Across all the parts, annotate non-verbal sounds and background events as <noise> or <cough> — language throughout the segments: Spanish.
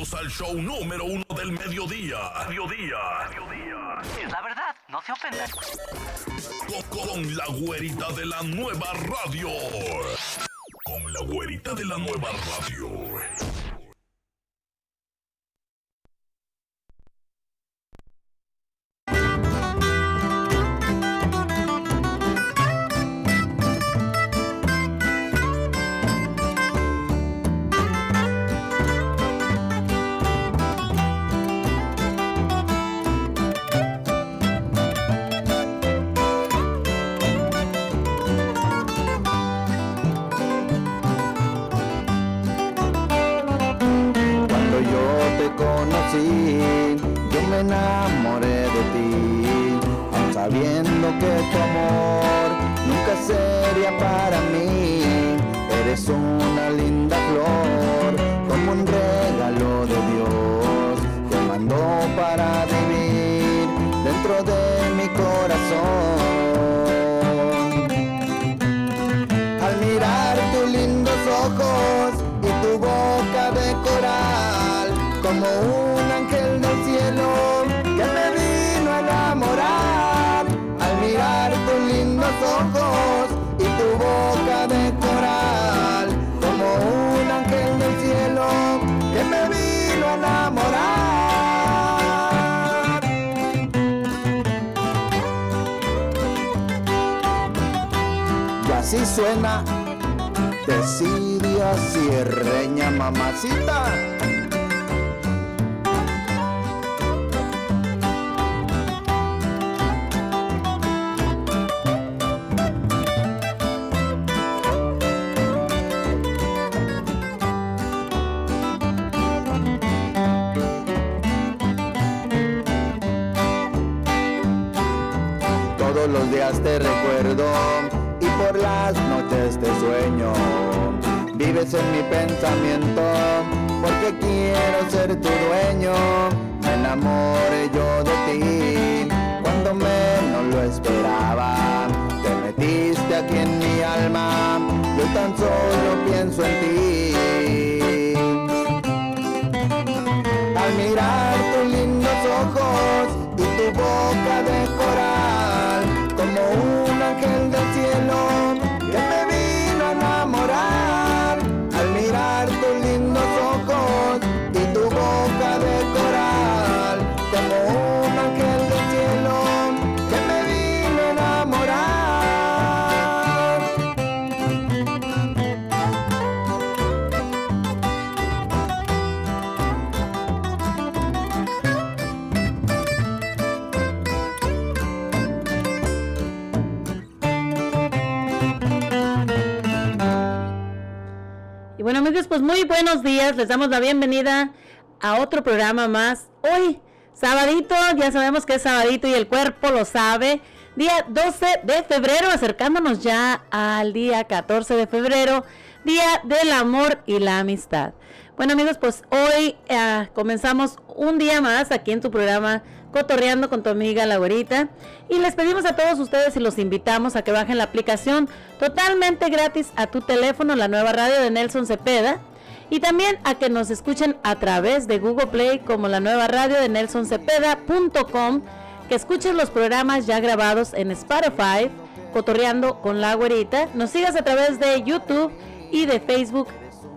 Bienvenidos al show número uno del mediodía. Mediodía. Es la verdad, no se ofendan. Con, con la güerita de la nueva radio. Con la güerita de la nueva radio. Conocí, yo me enamoré de ti, sabiendo que tu amor nunca sería para mí. Eres una linda flor, como un regalo de Dios, que mandó para vivir dentro de mi corazón. Suena Decidia Sierreña, mamacita. Todos los días te recuerdo las noches te sueño. Vives en mi pensamiento porque quiero ser tu dueño. Me enamoré yo de ti cuando menos lo esperaba. Te metiste aquí en mi alma, yo tan solo pienso en ti. Al mirar tus lindos ojos y tu boca de coral, como un ángel del cielo pues muy buenos días, les damos la bienvenida a otro programa más. Hoy, sabadito, ya sabemos que es sabadito y el cuerpo lo sabe. Día 12 de febrero, acercándonos ya al día 14 de febrero, Día del Amor y la Amistad. Bueno amigos, pues hoy eh, comenzamos un día más aquí en tu programa Cotorreando con tu amiga la güerita. Y les pedimos a todos ustedes y los invitamos a que bajen la aplicación totalmente gratis a tu teléfono, la nueva radio de Nelson Cepeda. Y también a que nos escuchen a través de Google Play como la nueva radio de nelsoncepeda.com. Que escuchen los programas ya grabados en Spotify, Cotorreando con la güerita. Nos sigas a través de YouTube y de Facebook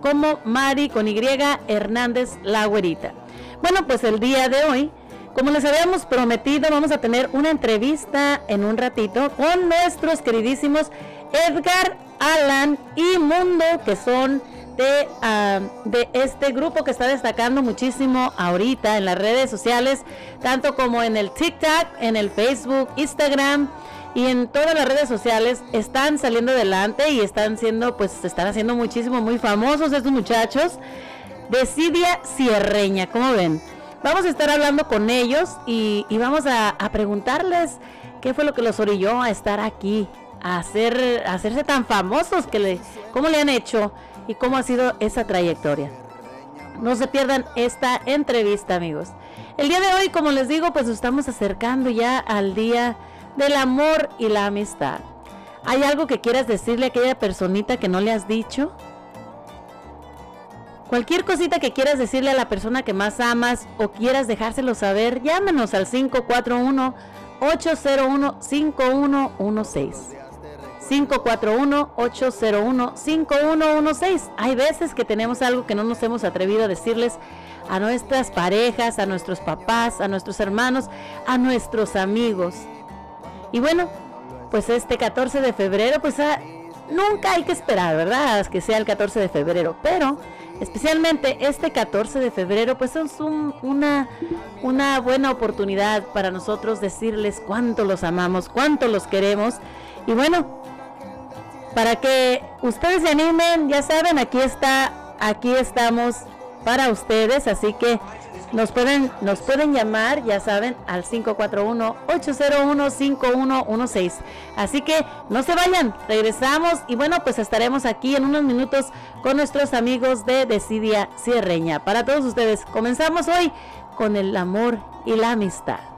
como Mari con Y Hernández la güerita. Bueno, pues el día de hoy como les habíamos prometido, vamos a tener una entrevista en un ratito con nuestros queridísimos Edgar, Alan y Mundo, que son de, ah, de este grupo que está destacando muchísimo ahorita en las redes sociales, tanto como en el TikTok, en el Facebook, Instagram y en todas las redes sociales están saliendo adelante y están siendo, pues, están haciendo muchísimo, muy famosos estos muchachos. Decidia Sierreña, ¿cómo ven? Vamos a estar hablando con ellos y, vamos a, preguntarles qué fue lo que los orilló a estar aquí, a, hacer, hacerse tan famosos, que le, cómo le han hecho y cómo ha sido esa trayectoria. No se pierdan esta entrevista, amigos. El día de hoy, como les digo, pues estamos acercando ya al día del amor y la amistad. ¿Hay algo que quieras decirle a aquella personita que no le has dicho? Cualquier cosita que quieras decirle a la persona que más amas o quieras dejárselo saber, llámanos al 541 801 5116. 541-801-5116. Hay veces que tenemos algo que no nos hemos atrevido a decirles a nuestras parejas, a nuestros papás, a nuestros hermanos, a nuestros amigos. Y bueno, pues este 14 de febrero, pues ah, nunca hay que esperar, ¿verdad? Que sea el 14 de febrero, pero especialmente este 14 de febrero, pues es una, una buena oportunidad para nosotros decirles cuánto los amamos, cuánto los queremos. Y bueno, para que ustedes se animen, ya saben, aquí está, aquí estamos para ustedes, así que nos pueden, nos pueden llamar, ya saben, al 541-801-5116. Así que no se vayan, regresamos y bueno, pues estaremos aquí en unos minutos con nuestros amigos de Decidia Sierreña. Para todos ustedes, comenzamos hoy con el amor y la amistad.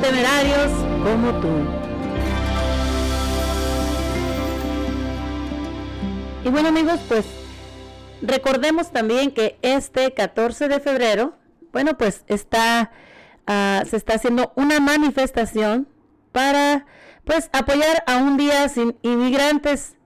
Temerarios como tú. Y bueno amigos, pues recordemos también que este 14 de febrero, bueno, pues está, uh, se está haciendo una manifestación para pues apoyar a un día sin inmigrantes.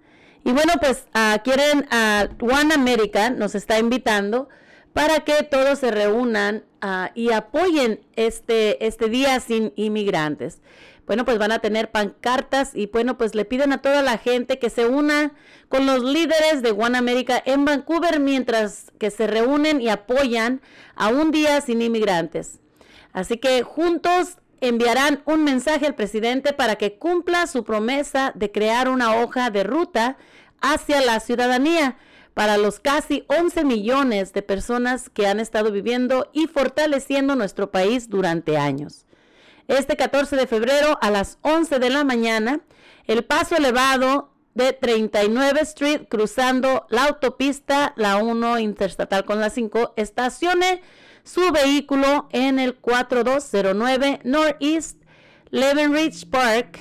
Y bueno, pues uh, quieren a uh, One America nos está invitando para que todos se reúnan uh, y apoyen este, este día sin inmigrantes. Bueno, pues van a tener pancartas y bueno, pues le piden a toda la gente que se una con los líderes de One America en Vancouver mientras que se reúnen y apoyan a un día sin inmigrantes. Así que juntos enviarán un mensaje al presidente para que cumpla su promesa de crear una hoja de ruta hacia la ciudadanía para los casi 11 millones de personas que han estado viviendo y fortaleciendo nuestro país durante años. Este 14 de febrero a las 11 de la mañana, el paso elevado de 39 Street cruzando la autopista, la 1 interestatal con la 5, estacione su vehículo en el 4209 Northeast Leavenridge Park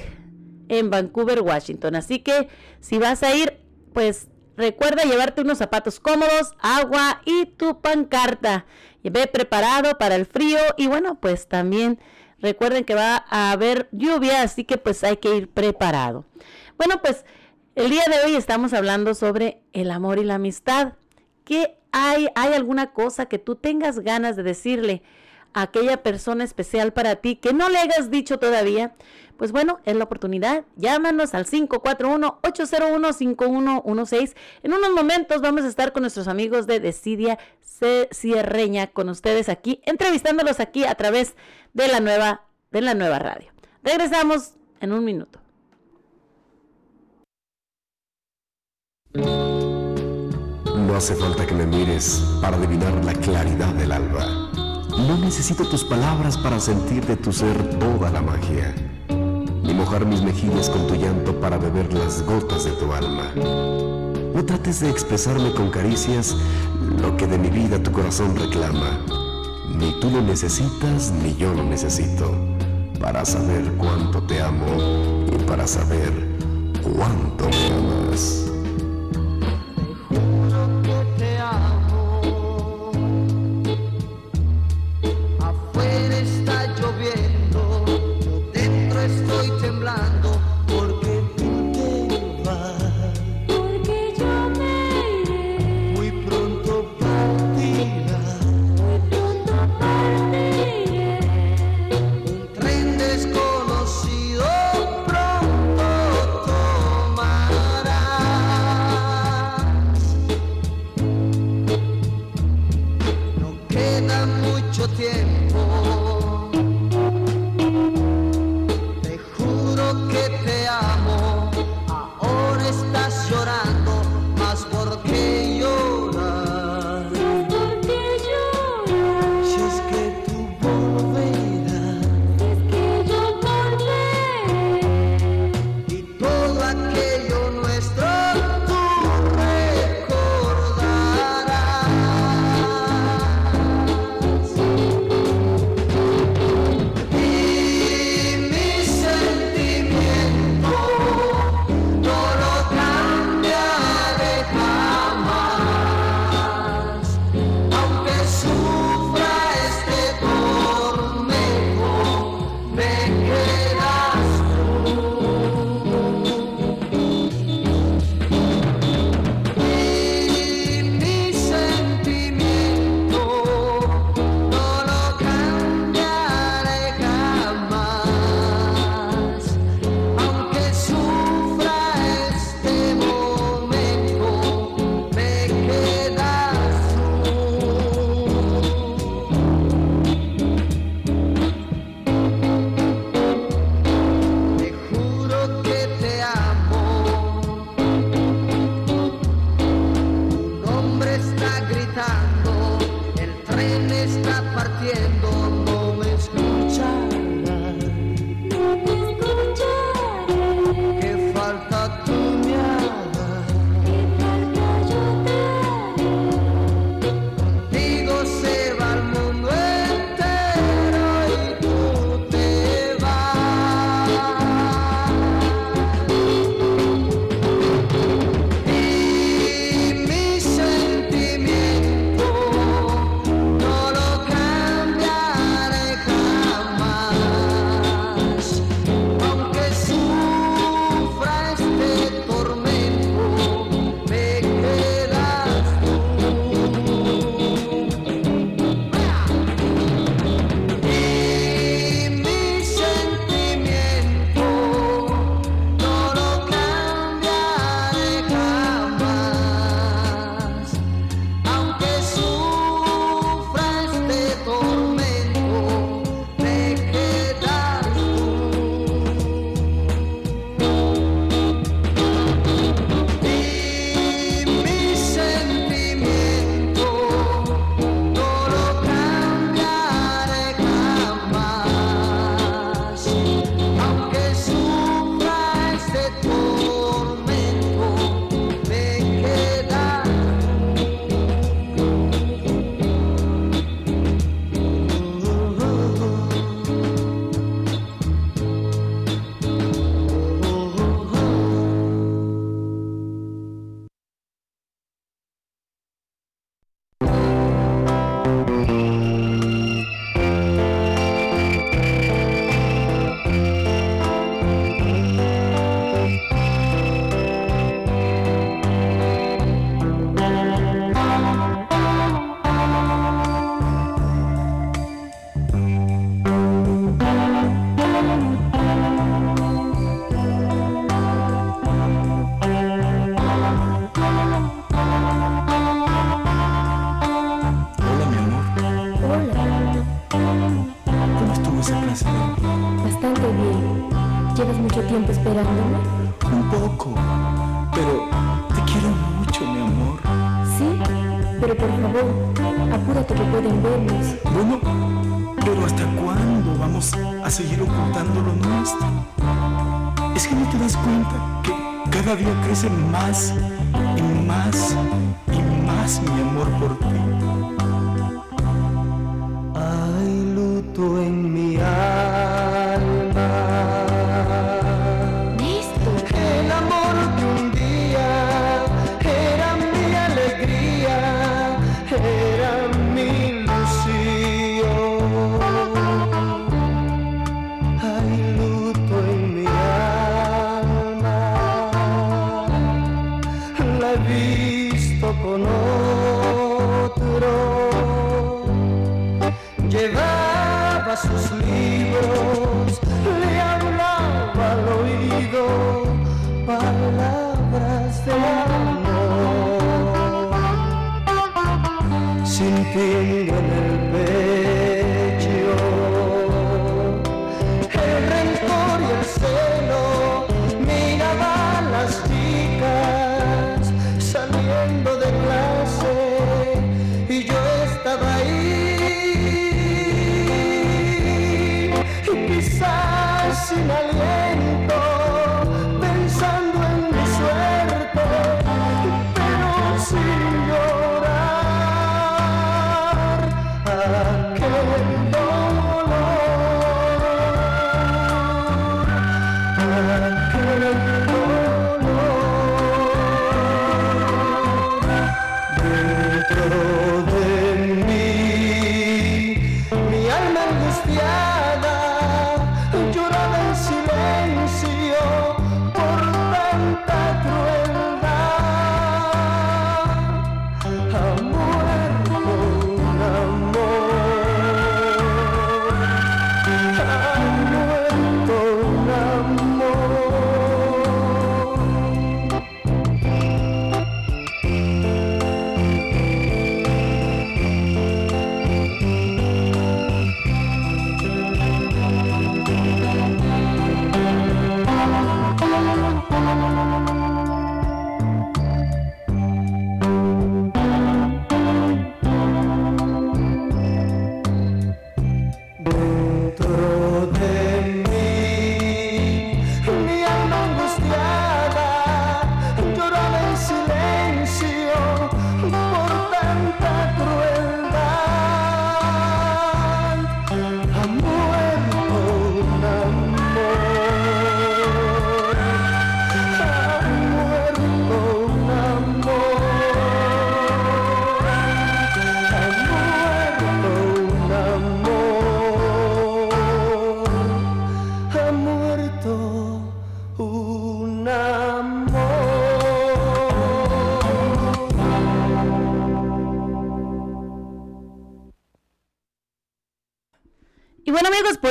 en Vancouver, Washington. Así que si vas a ir, pues recuerda llevarte unos zapatos cómodos, agua y tu pancarta. Ve preparado para el frío y bueno, pues también recuerden que va a haber lluvia, así que pues hay que ir preparado. Bueno, pues el día de hoy estamos hablando sobre el amor y la amistad. ¿Qué hay, hay alguna cosa que tú tengas ganas de decirle aquella persona especial para ti que no le hayas dicho todavía? Pues bueno, es la oportunidad. Llámanos al 541-801-5116. En unos momentos vamos a estar con nuestros amigos de Decidia Cierreña, con ustedes aquí, entrevistándolos aquí a través de la nueva, de la nueva radio. Regresamos en un minuto. No hace falta que me mires para adivinar la claridad del alba. No necesito tus palabras para sentir de tu ser toda la magia, ni mojar mis mejillas con tu llanto para beber las gotas de tu alma. No trates de expresarme con caricias lo que de mi vida tu corazón reclama. Ni tú lo necesitas, ni yo lo necesito, para saber cuánto te amo y para saber cuánto me amas.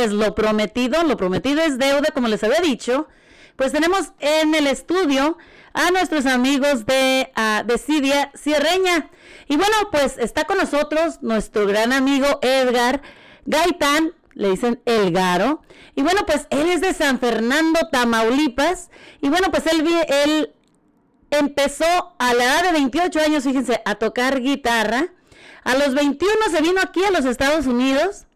Pues lo prometido, lo prometido es deuda, como les había dicho. Pues tenemos en el estudio a nuestros amigos de, ah, de Cidia Sierreña. Y bueno, pues está con nosotros nuestro gran amigo Edgar Gaitán, le dicen Elgaro. Y bueno, pues él es de San Fernando, Tamaulipas. Y bueno, pues él, él empezó a la edad de 28 años, fíjense, a tocar guitarra. A los 21 se vino aquí a los Estados Unidos.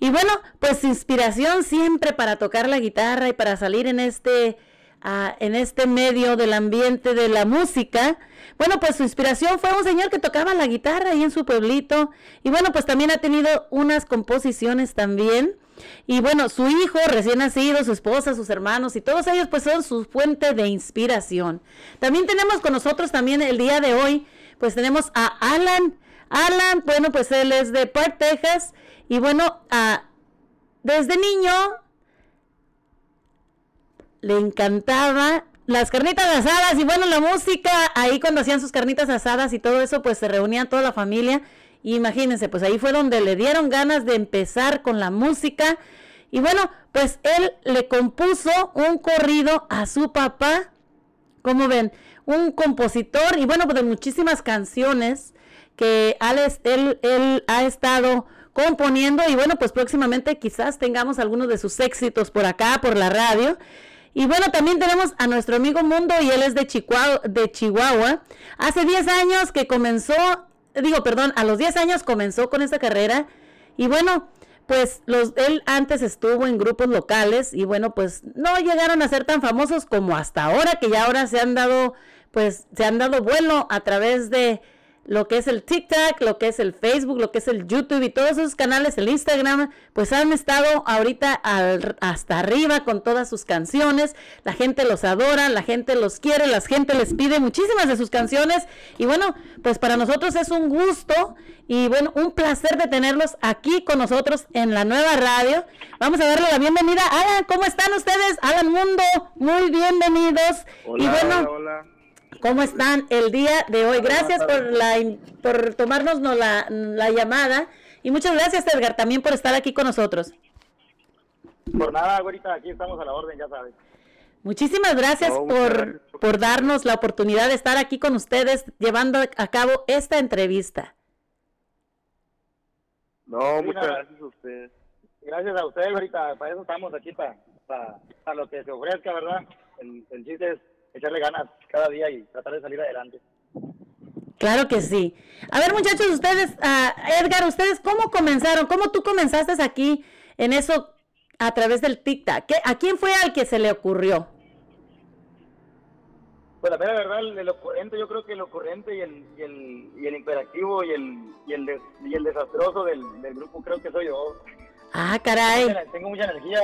Y bueno, pues inspiración siempre para tocar la guitarra y para salir en este, ah, en este medio del ambiente de la música. Bueno, pues su inspiración fue un señor que tocaba la guitarra ahí en su pueblito. Y bueno, pues también ha tenido unas composiciones también. Y bueno, su hijo recién nacido, su esposa, sus hermanos y todos ellos pues son su fuente de inspiración. También tenemos con nosotros también el día de hoy, pues tenemos a Alan. Alan, bueno, pues él es de Park, Texas. Y bueno, desde niño le encantaba las carnitas asadas y bueno, la música, ahí cuando hacían sus carnitas asadas y todo eso, pues se reunían toda la familia. Imagínense, pues ahí fue donde le dieron ganas de empezar con la música. Y bueno, pues él le compuso un corrido a su papá, como ven, un compositor y bueno, pues de muchísimas canciones que Alex, él, él ha estado componiendo y bueno, pues próximamente quizás tengamos algunos de sus éxitos por acá, por la radio. Y bueno, también tenemos a nuestro amigo Mundo y él es de Chihuahua. De Chihuahua. Hace 10 años que comenzó, digo, perdón, a los 10 años comenzó con esta carrera. Y bueno, pues los, él antes estuvo en grupos locales y bueno, pues no llegaron a ser tan famosos como hasta ahora, que ya ahora se han dado, pues se han dado vuelo a través de lo que es el TikTok, lo que es el Facebook, lo que es el YouTube y todos esos canales, el Instagram, pues han estado ahorita hasta arriba con todas sus canciones. La gente los adora, la gente los quiere, la gente les pide muchísimas de sus canciones. Y bueno, pues para nosotros es un gusto y bueno, un placer de tenerlos aquí con nosotros en la nueva radio. Vamos a darle la bienvenida. Alan, ¿cómo están ustedes? Alan Mundo, muy bienvenidos. Hola, y bueno, hola, hola. ¿Cómo están el día de hoy? Gracias por, la, por tomarnos no, la, la llamada y muchas gracias Edgar también por estar aquí con nosotros. Por nada, güerita, aquí estamos a la orden, ya sabes. Muchísimas gracias No, por, gracias por- darnos la oportunidad de estar aquí con ustedes llevando a cabo esta entrevista. No, muchas gracias a ustedes. Gracias a ustedes, güerita, para eso estamos aquí, para, para, para lo que se ofrezca, ¿verdad? El, el chiste es echarle ganas cada día y tratar de salir adelante. Claro que sí. A ver muchachos, ustedes, ah, Edgar, ustedes cómo comenzaron, cómo tú comenzaste aquí en eso a través del. ¿Qué- ¿A quién fue al que se le ocurrió? Pues la mera verdad, el, el ocurrente, yo creo que el ocurrente y el, y el, y el imperativo y el, y el, des- y el desastroso del, del grupo creo que soy yo. Ah, caray. Tengo mucha energía,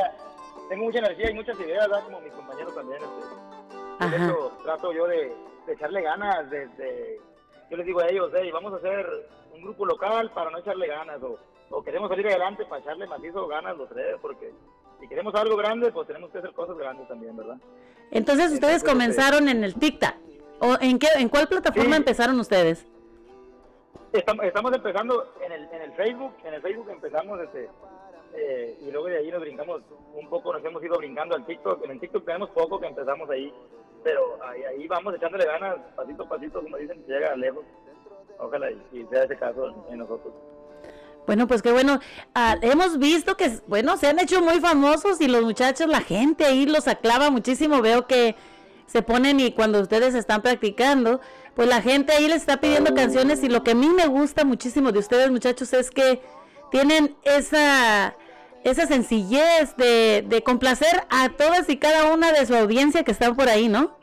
tengo mucha energía y muchas ideas, ¿verdad? como mis compañeros también. Este. Por Ajá. eso trato yo de, de echarle ganas, de, de- yo les digo a ellos, hey, vamos a hacer un grupo local para no echarle ganas, o, o queremos salir adelante para echarle macizo ganas los tres, porque si queremos algo grande, pues tenemos que hacer cosas grandes también, ¿verdad? Entonces ustedes Entonces, comenzaron en el TikTok. ¿O en qué en cuál plataforma Sí. empezaron ustedes? Estamos, estamos empezando en el, en el Facebook, en el Facebook empezamos este, eh, y luego de ahí nos brincamos un poco, nos hemos ido brincando al TikTok. En el TikTok tenemos poco que empezamos ahí, pero ahí, ahí vamos echándole ganas, pasito a pasito, como dicen, se llega lejos. Ojalá y, sea ese caso en, nosotros. Bueno, pues qué bueno. Ah, hemos visto que, bueno, se han hecho muy famosos y los muchachos, la gente ahí los aclama muchísimo. Veo que se ponen y cuando ustedes están practicando, pues la gente ahí les está pidiendo canciones y lo que a mí me gusta muchísimo de ustedes, muchachos, es que tienen esa esa sencillez de, de complacer a todas y cada una de su audiencia que están por ahí, ¿no?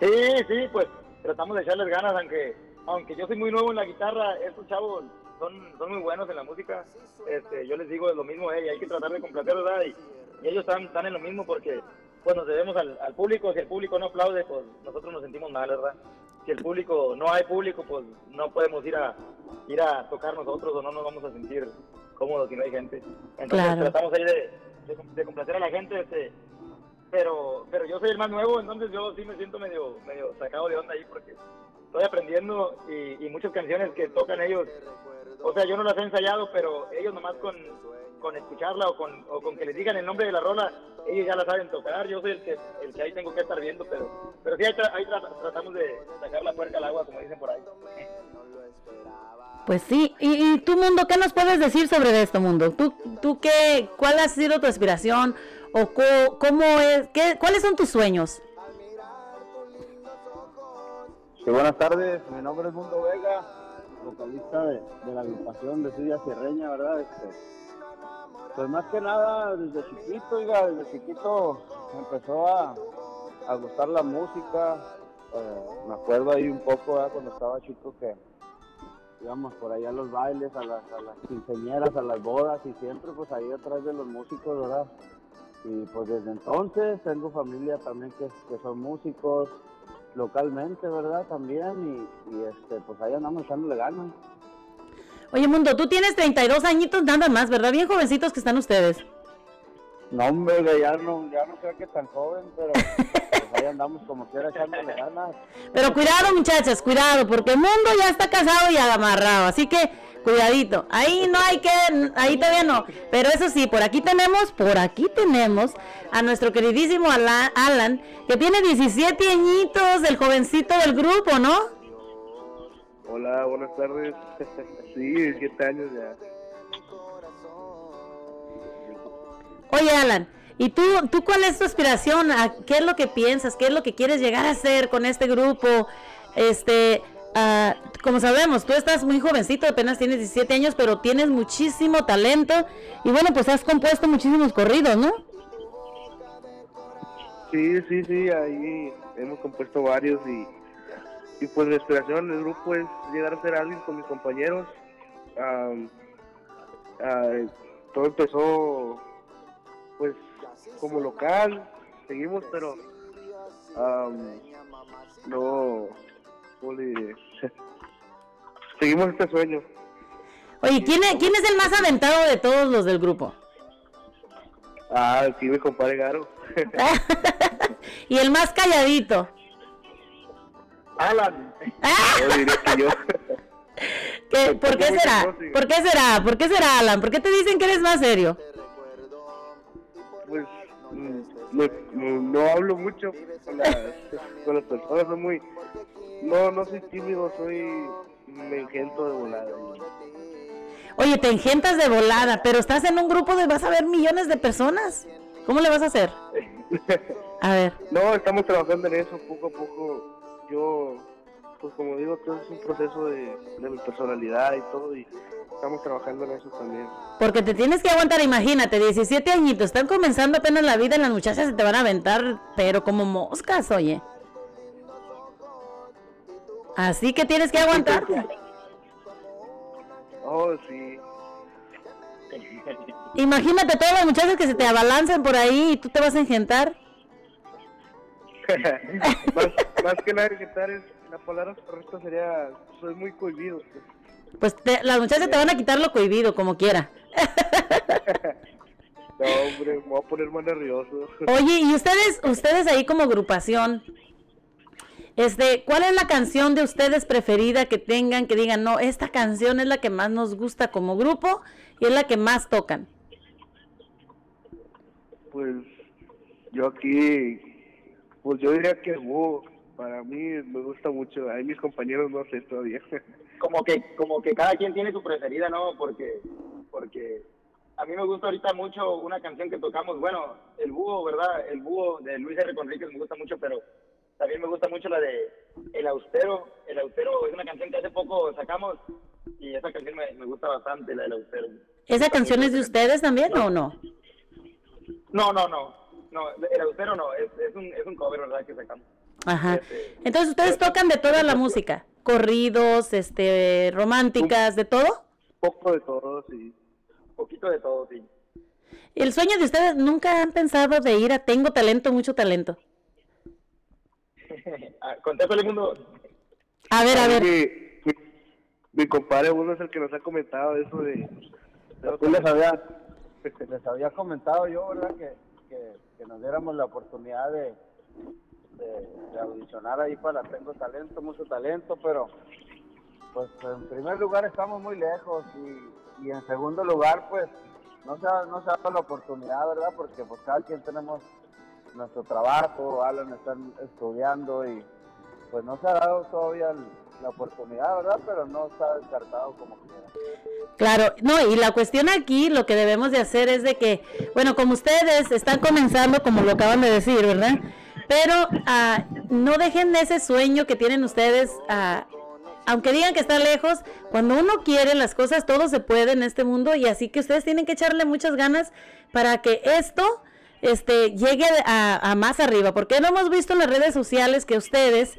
Sí, sí, pues tratamos de echarles ganas, aunque aunque yo soy muy nuevo en la guitarra, estos chavos son, son muy buenos en la música. Este, yo les digo lo mismo, eh, hay que tratar de complacer, ¿verdad? Y, y ellos están, están en lo mismo porque pues nos debemos al, al público. Si el público no aplaude, pues nosotros nos sentimos mal, ¿verdad? Si el público, no hay público, pues no podemos ir a ir a tocar nosotros o no nos vamos a sentir cómodos si no hay gente. Entonces Claro. tratamos ahí de, de, de complacer a la gente, este, pero pero yo soy el más nuevo, entonces yo sí me siento medio medio sacado de onda ahí porque estoy aprendiendo y, y muchas canciones que tocan ellos, o sea, yo no las he ensayado, pero ellos nomás con, con escucharla o con, o con que les digan el nombre de la rola, ellos ya la saben tocar, yo soy el que, el que ahí tengo que estar viendo, pero, pero sí ahí, tra- ahí tra- tratamos de sacar la puerca al agua, como dicen por ahí. Pues sí, y, y tu mundo, ¿qué nos puedes decir sobre esto, mundo? ¿Tú, tú qué, cuál ha sido tu aspiración o co- cómo es, qué, cuáles son tus sueños? Sí, buenas tardes, mi nombre es Mundo Vega, vocalista de, la agrupación de Silla Sierreña, ¿verdad? Este, pues más que nada, desde chiquito, oiga, desde chiquito empezó a, gustar la música. eh, me acuerdo ahí un poco cuando estaba chico que íbamos por ahí a los bailes, a las, a las quinceañeras, a las bodas y siempre pues ahí atrás de los músicos, ¿verdad? Y pues desde entonces tengo familia también que, que son músicos localmente, ¿verdad? También y, y, este pues ahí andamos echándole ganas. Oye, mundo, tú tienes 32 añitos nada más, ¿verdad? Bien jovencitos que están ustedes. No, hombre, ya no, ya no creo que tan joven, pero pues ahí andamos como quiera echándole ganas. Pero cuidado, muchachas, cuidado, porque el mundo ya está casado y amarrado, así que cuidadito. Ahí no hay que, ahí todavía no. Pero eso sí, por aquí tenemos, por aquí tenemos a nuestro queridísimo Ala- Alan, que tiene 17 añitos, el jovencito del grupo, ¿no? Hola, buenas tardes. <laughs> sí, siete años ya. Oye, Alan, ¿Y tú, tú cuál es tu aspiración? ¿A ¿Qué es lo que piensas? ¿Qué es lo que quieres llegar a hacer con este grupo? Este, ah, como sabemos, tú estás muy jovencito, apenas tienes 17 años, pero tienes muchísimo talento y bueno, pues has compuesto muchísimos corridos, ¿no? Sí, sí, sí, ahí hemos compuesto varios y, y pues la inspiración del grupo es llegar a ser alguien con mis compañeros. Ah, todo empezó pues como local, seguimos, pero no, ¿cómo le diré? seguimos este sueño. Oye, ¿quién es, ¿quién es el más aventado de todos los del grupo? Ah, sí, mi compadre Garo. <laughs> y el más calladito. Alan. Ah. Yo diría que yo. <laughs> ¿Qué- ¿Por qué será? ¿Por qué será? ¿Por qué será, Alan? ¿Por qué te dicen que eres más serio? No, no- no hablo mucho con las, con las personas, soy muy, no, no soy tímido, soy, me engento de volada. Oye, te engentas de volada, pero estás en un grupo de vas a ver millones de personas. ¿Cómo le vas a hacer? A ver. <laughs> No, estamos trabajando en eso poco a poco. Yo, pues como digo, todo es un proceso de, de mi personalidad y todo, y estamos trabajando en eso también. Porque te tienes que aguantar, imagínate, 17 añitos, están comenzando apenas la vida y las muchachas se te van a aventar, pero como moscas, oye. Así que tienes que aguantarte. Oh, sí. Imagínate todas las muchachas que se te abalanzan por ahí y tú te vas a engentar. <laughs> más, más que nada tal es, la palabra correcta sería, soy muy cohibido. Pues te- las muchachas te van a quitar lo cohibido, como quiera. <laughs> No, hombre, me voy a poner más nervioso. Oye, y ustedes, ustedes ahí como agrupación, este, ¿cuál es la canción de ustedes preferida que tengan que digan, no, esta canción es la que más nos gusta como grupo y es la que más tocan? Pues yo aquí, pues yo diría que wow, para mí me gusta mucho. Ahí mis compañeros no sé todavía. <laughs> como que como que cada quien tiene su preferida, ¿no? Porque porque a mí me gusta ahorita mucho una canción que tocamos, bueno, el búho, ¿verdad? El búho de Luis R. Conríquez me gusta mucho, pero también me gusta mucho la de El Austero. El Austero es una canción que hace poco sacamos y esa canción me, me gusta bastante, la del Austero. ¿Esa canción es de ustedes también o no? No, no, no, no, El Austero no, es, es, un, es un cover, ¿verdad? Que sacamos. Ajá. Entonces ustedes tocan de toda la música, corridos, este, románticas, de todo. Poco de todo, sí. Poquito de todo, sí. ¿El sueño de ustedes nunca han pensado de ir a Tengo Talento, mucho talento? <laughs> Ah, Contéstale, mundo. A ver, a ver. Mi, mi, mi compadre uno es el que nos ha comentado eso de... Sí les había, les había comentado yo, ¿verdad? Que, que, que nos diéramos la oportunidad de, de, audicionar ahí para Tengo Talento, mucho talento, pero pues en primer lugar estamos muy lejos y, y en segundo lugar pues no se, no se dado la oportunidad, ¿verdad? Porque pues cada quien tenemos nuestro trabajo, Alan están estudiando y pues no se ha dado todavía la oportunidad, ¿verdad? Pero no está descartado como quiera. Claro, no, y la cuestión aquí, lo que debemos de hacer es de que, bueno, como ustedes están comenzando, como lo acaban de decir, ¿verdad? Pero ah, no dejen ese sueño que tienen ustedes, ah, aunque digan que está lejos, cuando uno quiere las cosas, todo se puede en este mundo y así que ustedes tienen que echarle muchas ganas para que esto este, llegue a, a más arriba, porque no hemos visto en las redes sociales que ustedes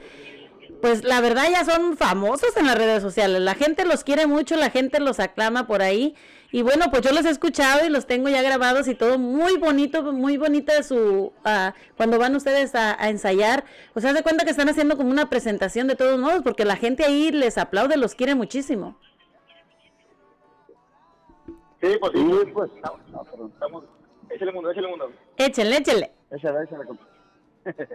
pues la verdad ya son famosos en las redes sociales. La gente los quiere mucho, la gente los aclama por ahí. Y bueno, pues yo los he escuchado y los tengo ya grabados y todo muy bonito, muy bonita su... ah, cuando van ustedes a, a ensayar, pues haz de cuenta que están haciendo como una presentación de todos modos, porque la gente ahí les aplaude, los quiere muchísimo. Sí, pues sí. Sí, pues, Estamos, échale mundo, échale mundo. Échenle, échenle. échale, échale. compa. <laughs>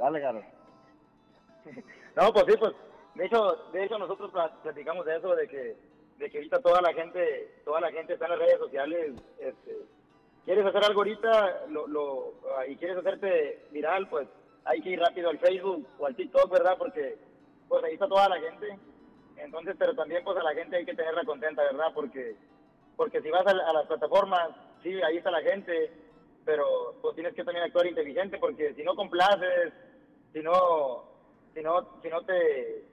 Dale, Garo. <laughs> No, pues sí, pues, de hecho, de hecho nosotros pla- platicamos de eso, de que, de que ahorita toda la gente, toda la gente está en las redes sociales, este, quieres hacer algo ahorita lo, lo, ah, y quieres hacerte viral, pues hay que ir rápido al Facebook o al TikTok, ¿verdad? Porque pues ahí está toda la gente. Entonces, pero también pues a la gente hay que tenerla contenta, ¿verdad? Porque porque si vas a, a las plataformas, sí, ahí está la gente, pero pues tienes que también actuar inteligente porque si no complaces, si no, si no, si no te,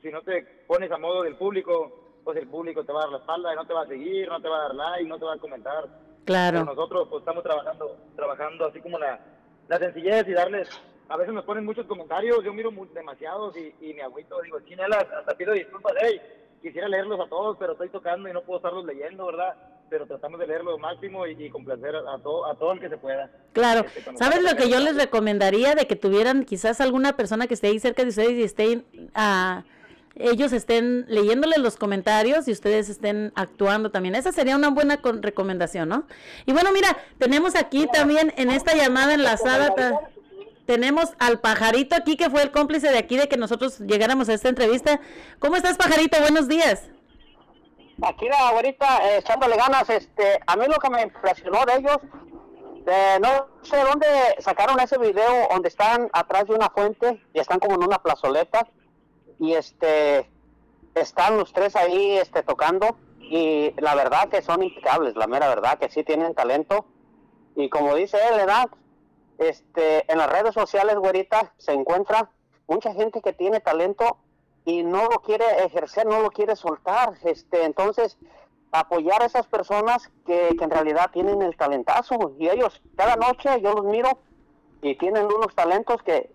si no te pones a modo del público, pues el público te va a dar la espalda y no te va a seguir, no te va a dar like, no te va a comentar. Claro. Pero nosotros pues estamos trabajando, trabajando así como la, la sencillez y darles, a veces nos ponen muchos comentarios, yo miro mu- demasiados y, y me agüito, digo, chinelas, hasta pido disculpas, hey, quisiera leerlos a todos, pero estoy tocando y no puedo estarlos leyendo, ¿verdad? Pero tratamos de leer lo máximo y, y complacer a, a todo, a todo el que se pueda. Claro, Este, ¿sabes lo que yo les recomendaría? De que tuvieran quizás alguna persona que esté ahí cerca de ustedes y estén, ah, ellos estén leyéndoles los comentarios y ustedes estén actuando también. Esa sería una buena con- recomendación, ¿no? Y bueno, mira, tenemos aquí también en esta llamada enlazada, tenemos al pajarito aquí que fue el cómplice de aquí de que nosotros llegáramos a esta entrevista. ¿Cómo estás, pajarito? Buenos días. Aquí la ahorita eh, echándole ganas, este, a mí lo que me impresionó de ellos, no sé dónde sacaron ese video donde están atrás de una fuente y están como en una plazoleta y este están los tres ahí este tocando y la verdad que son impecables, la mera verdad que sí tienen talento y como dice él, ¿verdad? Este, en las redes sociales, güerita, se encuentra mucha gente que tiene talento y no lo quiere ejercer, no lo quiere soltar. Este, entonces, apoyar a esas personas que, que en realidad tienen el talentazo y ellos cada noche yo los miro y tienen unos talentos que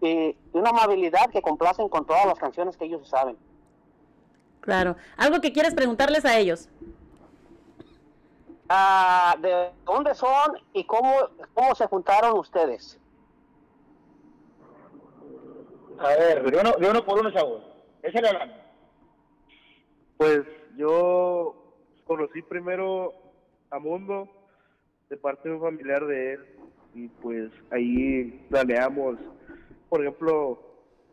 y una amabilidad que complacen con todas las canciones que ellos saben. Claro. ¿Algo que quieres preguntarles a ellos? Ah, ¿De dónde son y cómo, cómo se juntaron ustedes? A ver, de uno, de uno por uno, chavos. Échale a la... Pues yo conocí primero a Mundo de parte de un familiar de él y pues ahí planeamos, por ejemplo,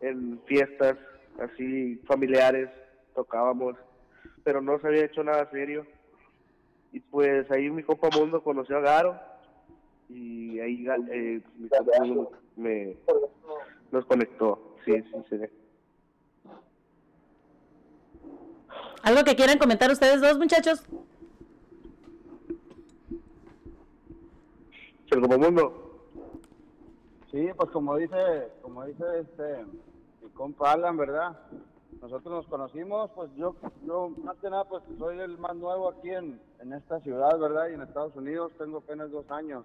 en fiestas así familiares tocábamos, pero no se había hecho nada serio. Y pues ahí mi compa Mundo conoció a Garo y ahí eh, mi compa Mundo me, nos conectó. Sí, sí, sí. ¿Algo que quieran comentar ustedes dos, muchachos? El Mundo. Sí, pues como dice, como dice este, mi compa Alan, ¿verdad? Nosotros nos conocimos, pues yo, yo más que nada, pues soy el más nuevo aquí en, en esta ciudad, ¿verdad? Y en Estados Unidos tengo apenas dos años.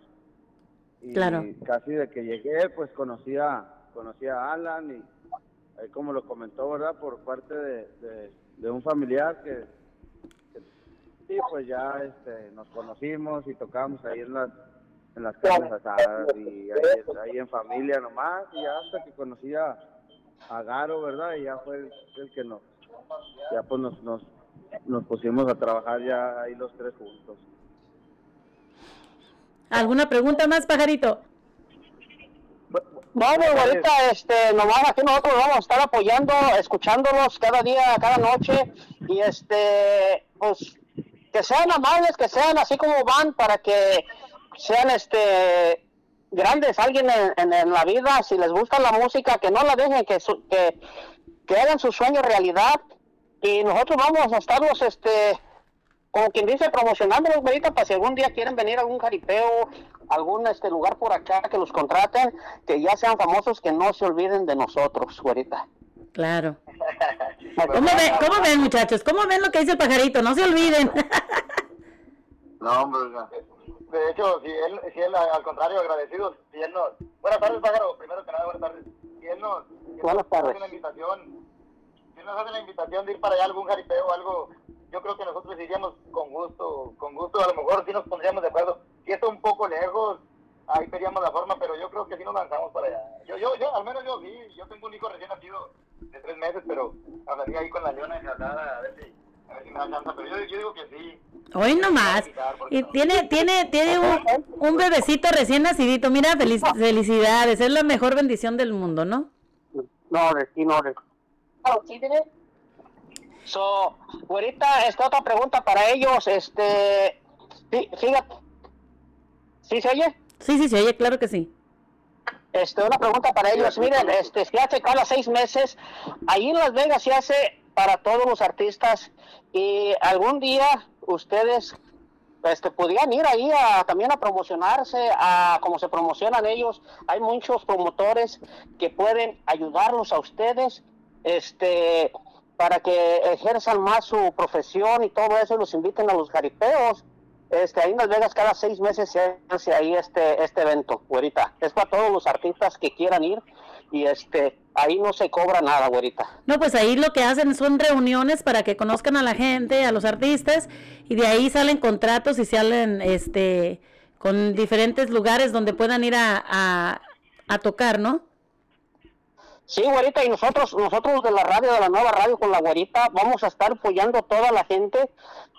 Y Claro. casi de que llegué, pues conocí a, conocí a Alan y ahí como lo comentó, ¿verdad? Por parte de, de, de un familiar que, que sí, pues ya este, nos conocimos y tocamos ahí en las en las carnes asadas y ahí, ahí en familia nomás y ya hasta que conocí a, a Garo, ¿verdad? Y ya fue el, el que nos, ya pues nos, nos, nos pusimos a trabajar ya ahí los tres juntos. ¿Alguna pregunta más, pajarito? No, ahorita, este, nomás aquí nosotros vamos a estar apoyando, escuchándolos cada día, cada noche, y este, pues, que sean amables, que sean así como van, para que sean, este, grandes, alguien en, en- en la vida, si les gusta la música, que no la dejen, que, su- que, que hagan sus sueños realidad, y nosotros vamos a estarlos, este, como quien dice, promocionándolos, ahorita, para si algún día quieren venir a algún jaripeo, algún este lugar por acá que los contraten, que ya sean famosos, que no se olviden de nosotros, güerita. Claro. <laughs> ¿Cómo ven, ¿Cómo ven, muchachos? ¿Cómo ven lo que dice el pajarito? No se olviden. <laughs> No, hombre. De hecho, si él, si él al contrario, agradecido, si él nos... Buenas tardes, pájaro, primero que nada, buenas tardes. Si él nos, si Buenas nos tardes. hace la invitación, si nos hace la invitación de ir para allá algún jaripeo o algo, yo creo que nosotros iríamos con gusto, con gusto, a lo mejor sí nos pondríamos de acuerdo. Si está un poco lejos, ahí veríamos la forma, pero yo creo que sí nos lanzamos para allá. Yo, yo, yo, al menos yo sí, yo tengo un hijo recién nacido de tres meses, pero hablaría ahí con la leona enjaulada a ver si, a ver si me da chance, pero yo, yo digo que sí. Hoy nomás. Y tiene, tiene, tiene un, un bebecito recién nacidito. Mira, feliz, felicidades. Es la mejor bendición del mundo, ¿no? No, de sí, no, de So, güerita, esta otra pregunta para ellos, este, fí- fíjate, ¿sí se oye? Sí, sí, sí, oye, claro que sí. Este, una pregunta para ellos. Miren, este, se hace cada seis meses. Ahí en Las Vegas se hace para todos los artistas. Y algún día ustedes este, podían ir ahí a, también a promocionarse, a como se promocionan ellos. Hay muchos promotores que pueden ayudarlos a ustedes, este, para que ejerzan más su profesión y todo eso, los inviten a los jaripeos. Este, ahí en Las Vegas cada seis meses se hace ahí este, este evento, güerita. Es para todos los artistas que quieran ir y este, ahí no se cobra nada, güerita. No, pues ahí lo que hacen son reuniones para que conozcan a la gente, a los artistas, y de ahí salen contratos y salen este con diferentes lugares donde puedan ir a, a, a tocar, ¿no? Sí, güerita, y nosotros, nosotros de la radio, de la nueva radio con la güerita, vamos a estar apoyando a toda la gente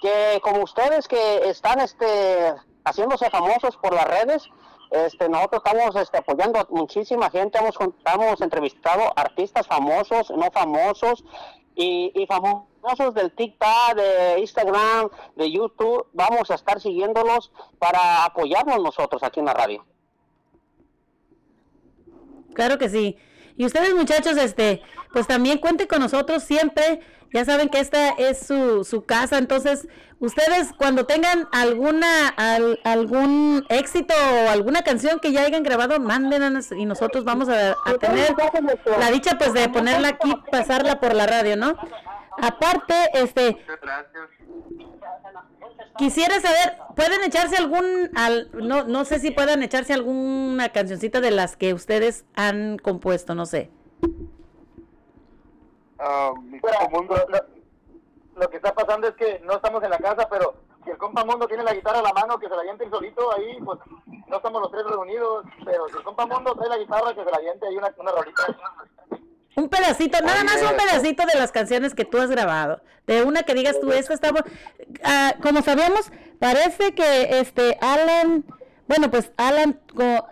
que, como ustedes que están este, haciéndose famosos por las redes, este, nosotros estamos este, apoyando a muchísima gente, hemos, hemos entrevistado artistas famosos, no famosos, y, y famosos del TikTok, de Instagram, de YouTube, vamos a estar siguiéndolos para apoyarnos nosotros aquí en la radio. Claro que sí. Y ustedes muchachos, este, pues también cuenten con nosotros siempre. Ya saben que esta es su, su casa, entonces ustedes cuando tengan alguna al- algún éxito o alguna canción que ya hayan grabado, mándenos y nosotros vamos a, a tener la dicha pues de ponerla aquí, pasarla por la radio, ¿no? Aparte, este, quisiera saber, ¿pueden echarse algún, al, no, no sé si puedan echarse alguna cancioncita de las que ustedes han compuesto, no sé. Ah, Mundo, lo, lo que está pasando es que no estamos en la casa, pero si el compa Mundo tiene la guitarra a la mano, que se la aviente solito ahí, pues no estamos los tres reunidos, pero si el compa Mundo trae la guitarra, que se la aviente ahí una, una rolita. Un pedacito, nada más un pedacito de las canciones que tú has grabado. De una que digas tú, esta está Ah, como sabemos, parece que este Alan, bueno, pues Alan, co-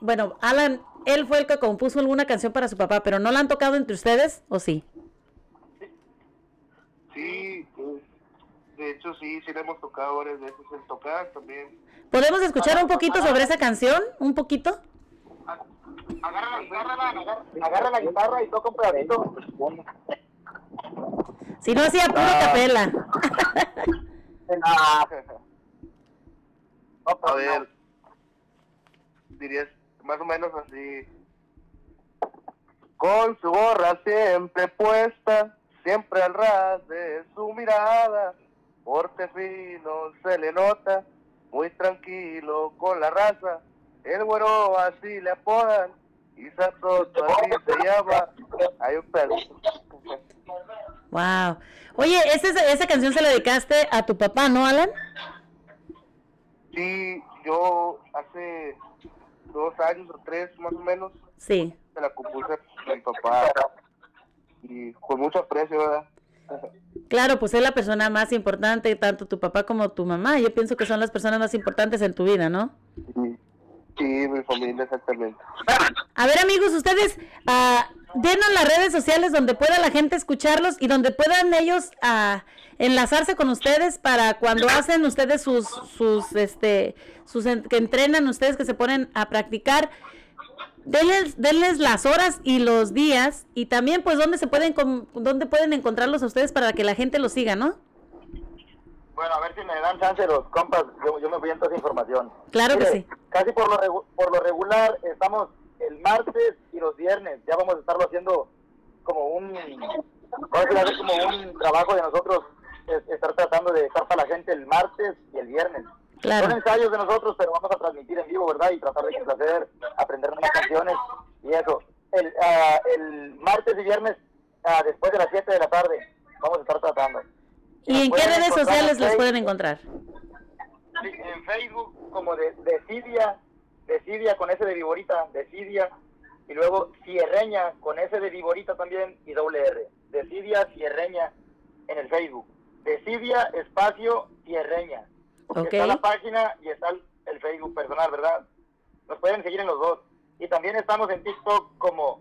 bueno, Alan, él fue el que compuso alguna canción para su papá, pero ¿no la han tocado entre ustedes o sí? Sí, pues, de hecho sí, sí le hemos tocado varias veces en tocar también. ¿Podemos escuchar un poquito sobre esa canción? ¿Un poquito? Agarra la guitarra, agarra, agarra la guitarra y toca un pedacito. Si no hacía pura capela. <laughs> A ver, dirías más o menos así. Con su gorra siempre puesta, siempre al ras de su mirada, porte fino se le nota, muy tranquilo con la raza, el güero así le apodan, y Satoto así se llama, hay un pedo. Wow. Oye, esa, esa canción se la dedicaste a tu papá, ¿no, Alan? Sí, yo hace dos años o tres más o menos Sí. se la compuse a mi papá y con mucho aprecio, ¿verdad? Claro, pues es la persona más importante, tanto tu papá como tu mamá. Yo pienso que son las personas más importantes en tu vida, ¿no? Sí, mi familia exactamente. A ver, amigos, ustedes ah, denos las redes sociales donde pueda la gente escucharlos y donde puedan ellos ah, enlazarse con ustedes para cuando hacen ustedes sus, sus, este, sus, que entrenan ustedes, que se ponen a practicar. Denles, denles las horas y los días y también pues dónde se pueden dónde pueden encontrarlos a ustedes para que la gente los siga, ¿no? Bueno, a ver si me dan chance los compas, yo, yo me voy a esa información. Claro que sí. Casi por lo, por lo regular estamos el martes y los viernes. Ya vamos a estarlo haciendo como un, vamos a hacer como un trabajo de nosotros, es- estar tratando de estar para la gente el martes y el viernes. Claro. Son ensayos de nosotros, pero vamos a transmitir en vivo, ¿verdad? Y tratar de complacer, aprender nuevas canciones y eso. El, ah, el martes y viernes, ah, después de las 7 de la tarde, vamos a estar tratando. ¿Y en qué redes sociales los pueden encontrar? Sí, en Facebook como de Decidia, Decidia con S de Viborita, Decidia, y luego Cierreña con S de Viborita también y doble R. Decidia Cierreña en el Facebook. Decidia espacio Cierreña. Ok. Está la página y está el, Facebook personal, ¿verdad? Nos pueden seguir en los dos. Y también estamos en TikTok como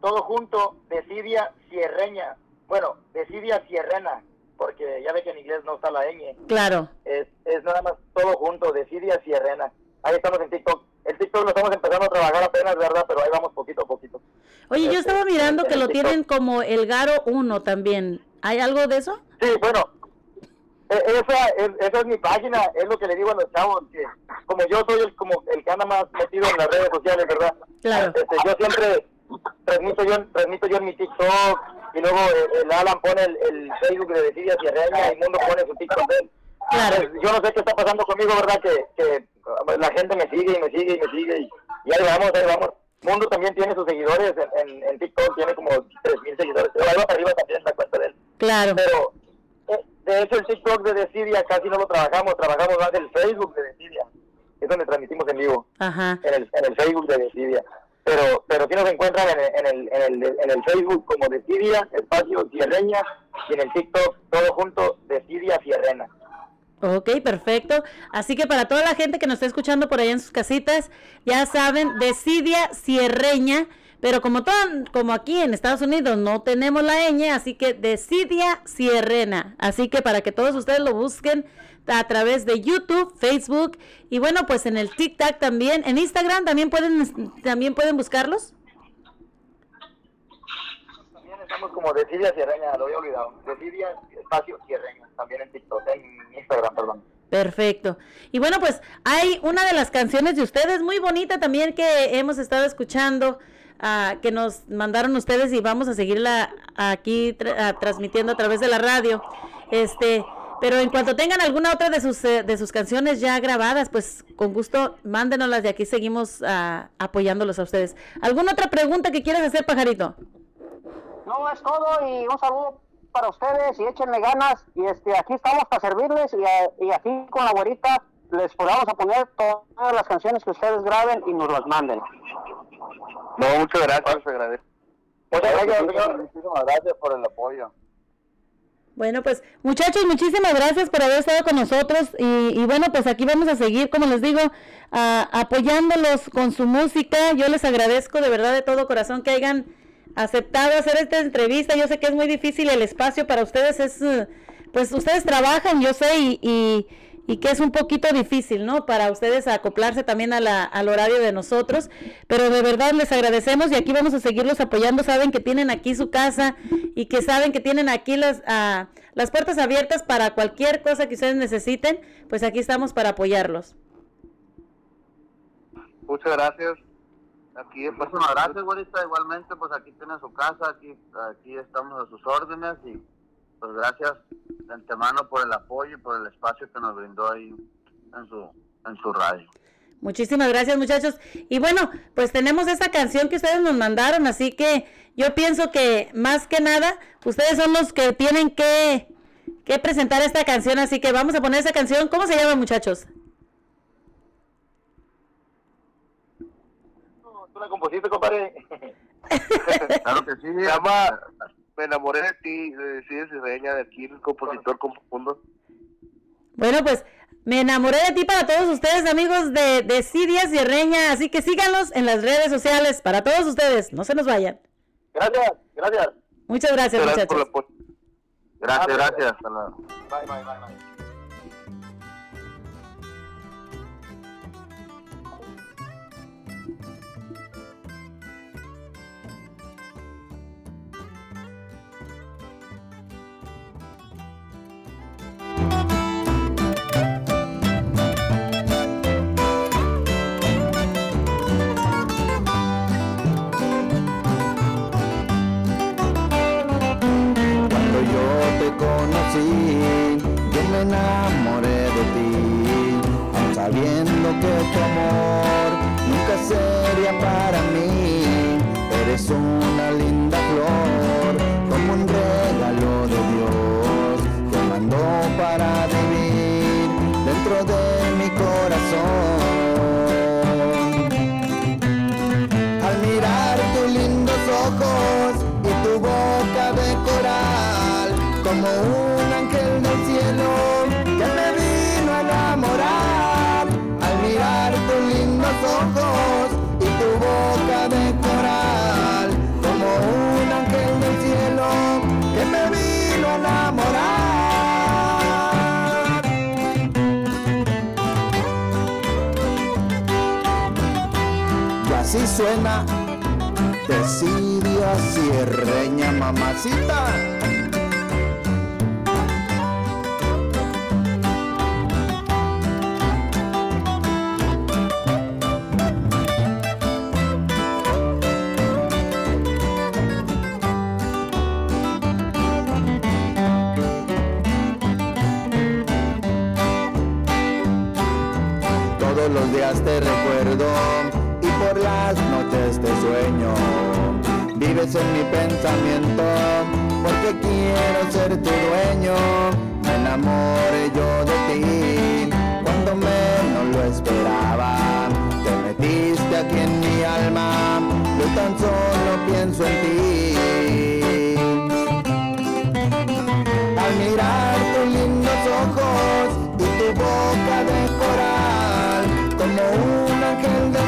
todo junto, Decidia Cierreña. Bueno, Decidia Cierrena, porque ya ve que en inglés no está la ñ Claro. es, es nada más todo junto, Decidia Sierrena. Ahí estamos en TikTok. El TikTok lo estamos empezando a trabajar apenas, ¿verdad? Pero ahí vamos poquito a poquito. Oye, yo estaba mirando que lo tienen como el Garo 1 también. ¿Hay algo de eso? Sí, bueno, E- Esa es, esa es mi página, es lo que le digo a los chavos, que como yo soy el, como el que anda más metido en las redes sociales, ¿verdad? Claro. Este, yo siempre transmito yo, transmito yo en mi TikTok y luego el, el Alan pone el, el Facebook de Decidia Sierreña y el mundo pone su TikTok. de él. Pues, yo no sé qué está pasando conmigo, ¿verdad? Que, que la gente me sigue y me sigue y me sigue y, y ahí vamos, ahí vamos. Mundo también tiene sus seguidores en, en, en TikTok, tiene como 3.000 seguidores. Pero ahí va para arriba también la cuenta de él. Claro. Pero eh, de hecho el TikTok de Decidia casi no lo trabajamos, trabajamos más el Facebook de Decidia. Es donde transmitimos en vivo, Ajá. en el, en el Facebook de Decidia. Pero, pero sí nos encuentran en el, en el, en el, en el Facebook como Decidia, espacio Sierreña, y en el TikTok todo junto, Decidia Sierrena. Ok, perfecto. Así que para toda la gente que nos está escuchando por allá en sus casitas, ya saben, Decidia Sierreña, pero como todo, como aquí en Estados Unidos no tenemos la ñ, así que Decidia Sierrena. Así que para que todos ustedes lo busquen a través de YouTube, Facebook y bueno, pues en el TikTok también, en Instagram también pueden también pueden buscarlos. También estamos como Decidia Sierreña, lo había olvidado. Decidia, espacio Sierreña, también en TikTok, en Instagram, perdón. Perfecto. Y bueno, pues hay una de las canciones de ustedes muy bonita también que hemos estado escuchando, ah, que nos mandaron ustedes y vamos a seguirla aquí tra- transmitiendo a través de la radio. Este, pero en cuanto tengan alguna otra de sus eh, de sus canciones ya grabadas, pues con gusto mándenoslas y aquí seguimos ah, apoyándolos a ustedes. ¿Alguna otra pregunta que quieras hacer, pajarito? No, es todo y un saludo para ustedes y échenle ganas y este aquí estamos para servirles y, a- y aquí con la güerita les podamos poner todas las canciones que ustedes graben y nos las manden. No, muchas gracias, se agradece. Muchas gracias, señor. Muchísimas gracias por el apoyo. Bueno, pues muchachos, muchísimas gracias por haber estado con nosotros y, y bueno, pues aquí vamos a seguir, como les digo, a- apoyándolos con su música. Yo les agradezco de verdad de todo corazón que hayan aceptado hacer esta entrevista. Yo sé que es muy difícil el espacio para ustedes, es pues ustedes trabajan, yo sé, y, y, y que es un poquito difícil, ¿no? Para ustedes acoplarse también a la, al horario de nosotros, pero de verdad les agradecemos y aquí vamos a seguirlos apoyando. Saben que tienen aquí su casa y que saben que tienen aquí las, ah, las puertas abiertas para cualquier cosa que ustedes necesiten, pues aquí estamos para apoyarlos. Muchas gracias. Aquí, muchísimas gracias, güerita. Igualmente, pues aquí tiene su casa, aquí, aquí estamos a sus órdenes y pues gracias de antemano por el apoyo y por el espacio que nos brindó ahí en su, en su radio. Muchísimas gracias muchachos. Y bueno, pues tenemos esta canción que ustedes nos mandaron, así que yo pienso que más que nada, ustedes son los que tienen que, que presentar esta canción, así que vamos a poner esa canción. ¿Cómo se llama muchachos? ¿Tú la compusiste, compadre? <laughs> Claro que sí. Se llama Me enamoré de ti, de Cides y Reña, de aquí el compositor confundo. Bueno, pues me enamoré de ti para todos ustedes, amigos de, de Siria Sierreña, así que síganos en las redes sociales para todos ustedes, no se nos vayan. Gracias, gracias. Muchas gracias, Gracias por muchachos. el apoyo. Gracias, gracias. Hasta luego. Bye, bye, bye, bye. Que tu amor nunca sería para mí. Eres una linda flor, como un regalo de Dios, que mandó para vivir dentro de mi corazón. Al mirar tus lindos ojos y tu boca de coral, como un suena de siria sierreña mamacita. Todos los días te recuerdo las noches te sueño. Vives en mi pensamiento porque quiero ser tu dueño. Me enamoré yo de ti cuando menos lo esperaba. Te metiste aquí en mi alma, yo tan solo pienso en ti. Al mirar tus lindos ojos y tu boca de coral, como un ángel del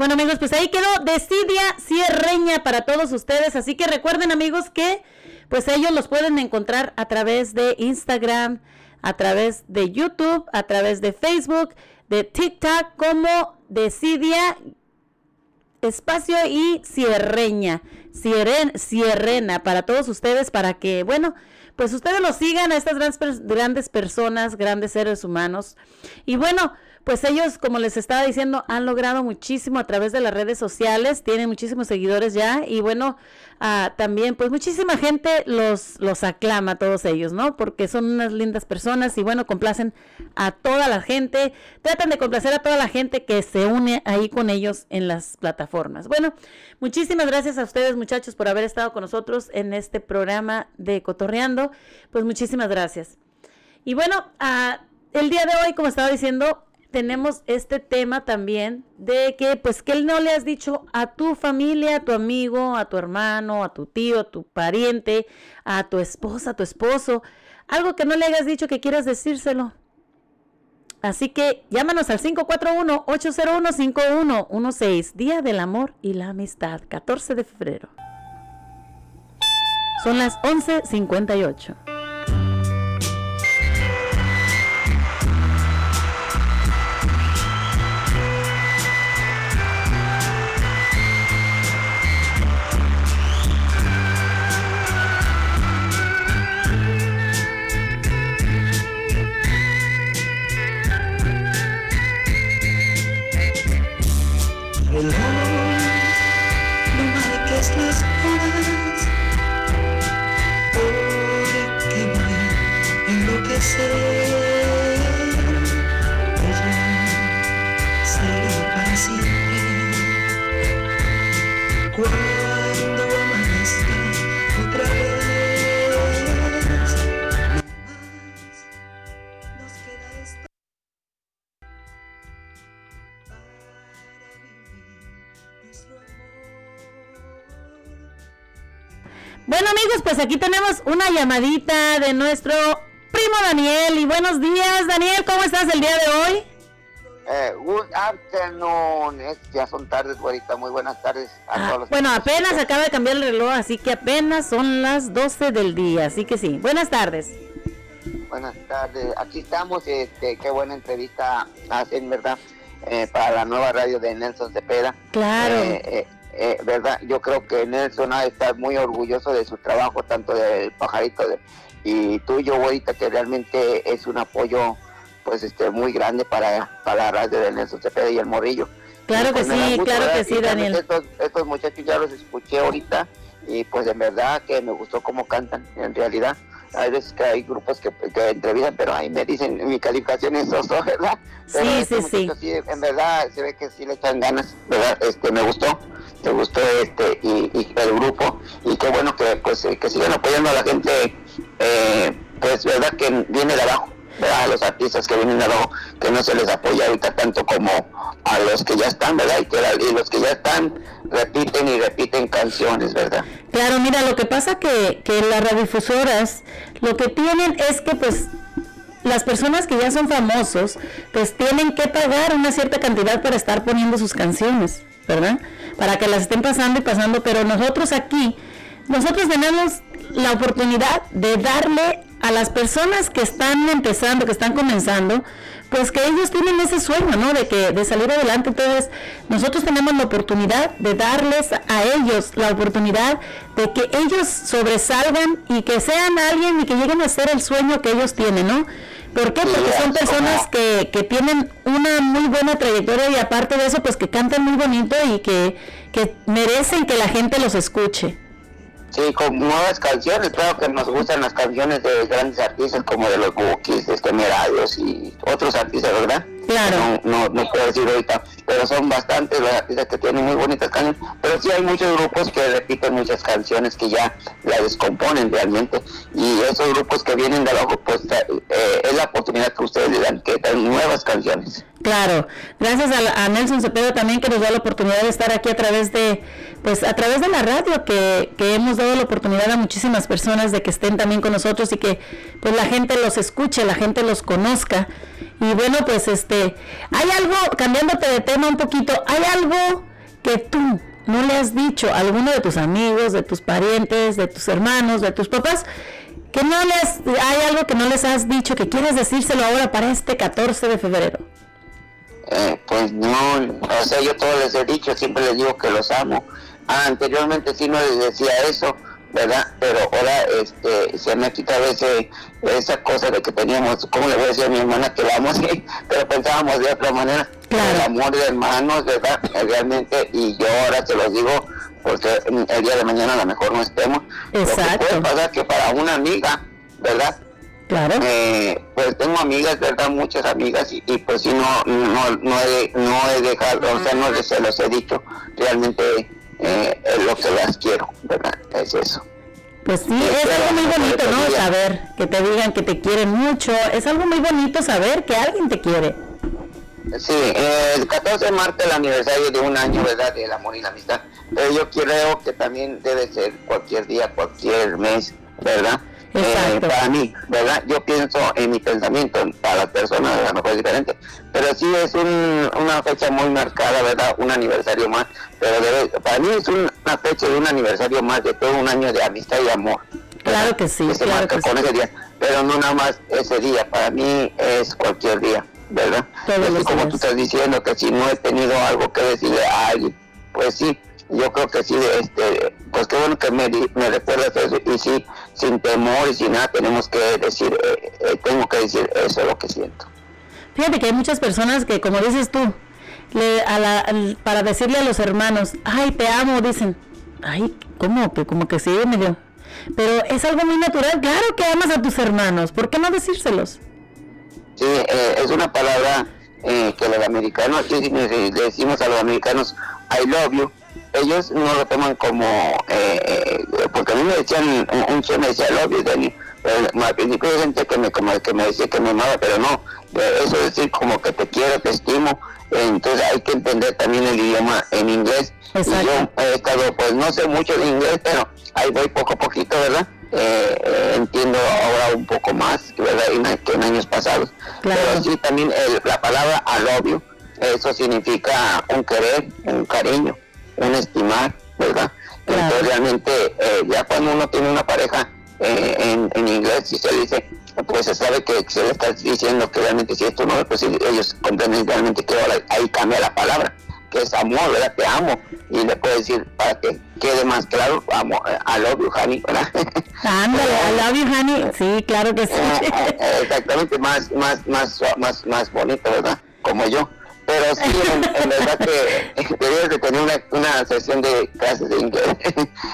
bueno amigos, pues ahí quedó Decidia Cierreña para todos ustedes. Así que recuerden amigos que pues ellos los pueden encontrar a través de Instagram, a través de YouTube, a través de Facebook, de TikTok como Decidia espacio y cierreña, cierren, cierrena para todos ustedes, para que, bueno, pues ustedes los sigan a estas grandes, pers- grandes personas, grandes seres humanos. Y bueno, pues ellos, como les estaba diciendo, han logrado muchísimo a través de las redes sociales, tienen muchísimos seguidores ya y bueno, ah, también pues muchísima gente los, los aclama a todos ellos, ¿no? Porque son unas lindas personas y bueno, complacen a toda la gente, tratan de complacer a toda la gente que se une ahí con ellos en las plataformas. Bueno, muchísimas gracias a ustedes muchachos por haber estado con nosotros en este programa de Cotorreando, pues muchísimas gracias. Y bueno, ah, el día de hoy, como estaba diciendo, tenemos este tema también de que, pues, que no le has dicho a tu familia, a tu amigo, a tu hermano, a tu tío, a tu pariente, a tu esposa, a tu esposo, algo que no le hayas dicho que quieras decírselo. Así que llámanos al 541-801-5116, Día del Amor y la Amistad, 14 de febrero. Son las 11.58. amigos, pues aquí tenemos una llamadita de nuestro primo Daniel. Y buenos días, Daniel, ¿cómo estás el día de hoy? Eh, good afternoon. Es- ya son tardes, güerita. Muy buenas tardes a Ah, todos los bueno, apenas acaba de cambiar el reloj, así que apenas son las 12 del día, así que sí. Buenas tardes. Buenas tardes. Aquí estamos. Este, qué buena entrevista hacen, ¿verdad? Eh, para la nueva radio de Nelson Cepeda. Claro. Eh, eh, ¿Verdad? Yo creo que Nelson ha de estar muy orgulloso de su trabajo, tanto del pajarito de, y tuyo, güerita, que realmente es un apoyo pues este muy grande para, para la radio de Nelson Cepeda y el Morrillo. Claro pues, que me da sí, claro ¿verdad? que sí, Daniel. Estos, estos muchachos ya los escuché ahorita y pues en verdad que me gustó cómo cantan, en realidad. Hay veces que hay grupos que, que entrevistan, pero ahí me dicen mi calificación es oso, <laughs> ¿verdad? Pero Sí, sí, sí. en verdad se ve que sí le echan ganas, ¿verdad? Este, me gustó, me gustó este y, y el grupo y qué bueno que pues eh, que sigan apoyando a la gente, eh, pues verdad que viene de abajo. ¿verdad? A los artistas que vienen de abajo, que no se les apoya ahorita tanto como a los que ya están, ¿verdad? Y, que y los que ya están repiten y repiten canciones, ¿verdad? Claro, mira, lo que pasa que, que las radiodifusoras lo que tienen es que pues las personas que ya son famosos pues tienen que pagar una cierta cantidad para estar poniendo sus canciones, ¿verdad? Para que las estén pasando y pasando, pero nosotros aquí, nosotros tenemos la oportunidad de darle a las personas que están empezando, que están comenzando, pues que ellos tienen ese sueño, ¿no? De que de salir adelante. Entonces, nosotros tenemos la oportunidad de darles a ellos la oportunidad de que ellos sobresalgan y que sean alguien y que lleguen a ser el sueño que ellos tienen, ¿no? ¿Por qué? Porque son personas que, que tienen una muy buena trayectoria y aparte de eso, pues que cantan muy bonito y que, que merecen que la gente los escuche. Sí, con nuevas canciones, claro que nos gustan las canciones de grandes artistas como de los Bookies, de Temerarios y otros artistas, ¿verdad? Claro. No, no, no puedo decir ahorita, pero son bastantes los artistas que tienen muy bonitas canciones, pero sí hay muchos grupos que repiten muchas canciones que ya la descomponen realmente, y esos grupos que vienen de abajo, pues eh, es la oportunidad que ustedes le dan, que dan nuevas canciones. Claro, gracias a, a, Nelson Cepeda también que nos da la oportunidad de estar aquí a través de, pues a través de la radio, que, que hemos dado la oportunidad a muchísimas personas de que estén también con nosotros y que pues la gente los escuche, la gente los conozca. Y bueno, pues este, hay algo, cambiándote de tema un poquito, hay algo que tú no le has dicho a alguno de tus amigos, de tus parientes, de tus hermanos, de tus papás, que no les, hay algo que no les has dicho que quieres decírselo ahora para este 14 de febrero. Eh, pues no, o sea, yo todo les he dicho, siempre les digo que los amo. Ah, anteriormente sí no les decía eso, ¿verdad? Pero ahora este, se me ha quitado ese, esa cosa de que teníamos, ¿cómo le voy a decir a mi hermana que la amo? <laughs> Sí, pero pensábamos de otra manera, el amor de hermanos, ¿verdad? Realmente, y yo ahora se los digo porque el día de mañana a lo mejor no estemos. Exacto. Lo que puede pasar que para una amiga, ¿verdad? Claro. Eh, pues tengo amigas, ¿verdad? Muchas amigas y, y pues sí, no, no, no, he, no he dejado, o sea, no se los he dicho, realmente eh, es lo que las quiero, ¿verdad? Es eso. Pues sí, es algo muy bonito, ¿no? Saber que te digan que te quieren mucho, es algo muy bonito saber que alguien te quiere. Sí, eh, el 14 de marzo el aniversario de un año, ¿verdad? Del amor y la amistad. Pero yo creo que también debe ser cualquier día, cualquier mes, ¿verdad? Eh, para mí, ¿verdad? Yo pienso en mi pensamiento, para las personas a lo mejor es diferente, pero sí es un, una fecha muy marcada, ¿verdad? Un aniversario más, pero debe, para mí es una fecha de un aniversario más de todo un año de amistad y amor. Claro que sí, que se claro marca que con sí. ese día, pero no nada más ese día, para mí es cualquier día, ¿verdad? Así como tú estás diciendo que si no he tenido algo que decirle a alguien, pues sí, yo creo que sí, este, pues qué bueno que me, me recuerdas eso, y sí, sin temor y sin nada, tenemos que decir, eh, eh, tengo que decir eso es lo que siento. Fíjate que hay muchas personas que, como dices tú, le- a la- al- para decirle a los hermanos, ay, te amo, dicen, ay, ¿cómo? Que como que sí, medio. Pero es algo muy natural, claro que amas a tus hermanos, ¿por qué no decírselos? Sí, eh, es una palabra que los americanos, le decimos a los americanos, I love you, ellos no lo toman como, eh, eh, porque a mí me decían, un, un me decía, love Dani, pero al principio hay gente que me, como que me decía que me amaba, pero no, eso es decir como que te quiero, te estimo, entonces hay que entender también el idioma en inglés. Y yo he estado, pues no sé mucho de inglés, pero ahí voy poco a poquito, ¿verdad? Eh, eh, entiendo ahora un poco más, ¿verdad? En- Que en años pasados. Pero sí, también el- la palabra love you, eso significa un querer, un cariño, un estimar, ¿verdad? Entonces realmente eh, ya cuando uno tiene una pareja eh, en, en inglés, si se dice, pues se sabe que se le está diciendo que realmente si es tu novio, pues ellos comprenden realmente que ahora ahí cambia la palabra, que es amor, ¿verdad? Te amo. Y le puede decir, para que quede más claro, amo, eh, I love you, honey, ¿verdad? <laughs> Ándale, I love you, honey. Sí, claro que sí. Eh, exactamente más más más más más bonito verdad como yo pero sí en, en verdad que debes de tener una, una sesión de clases de inglés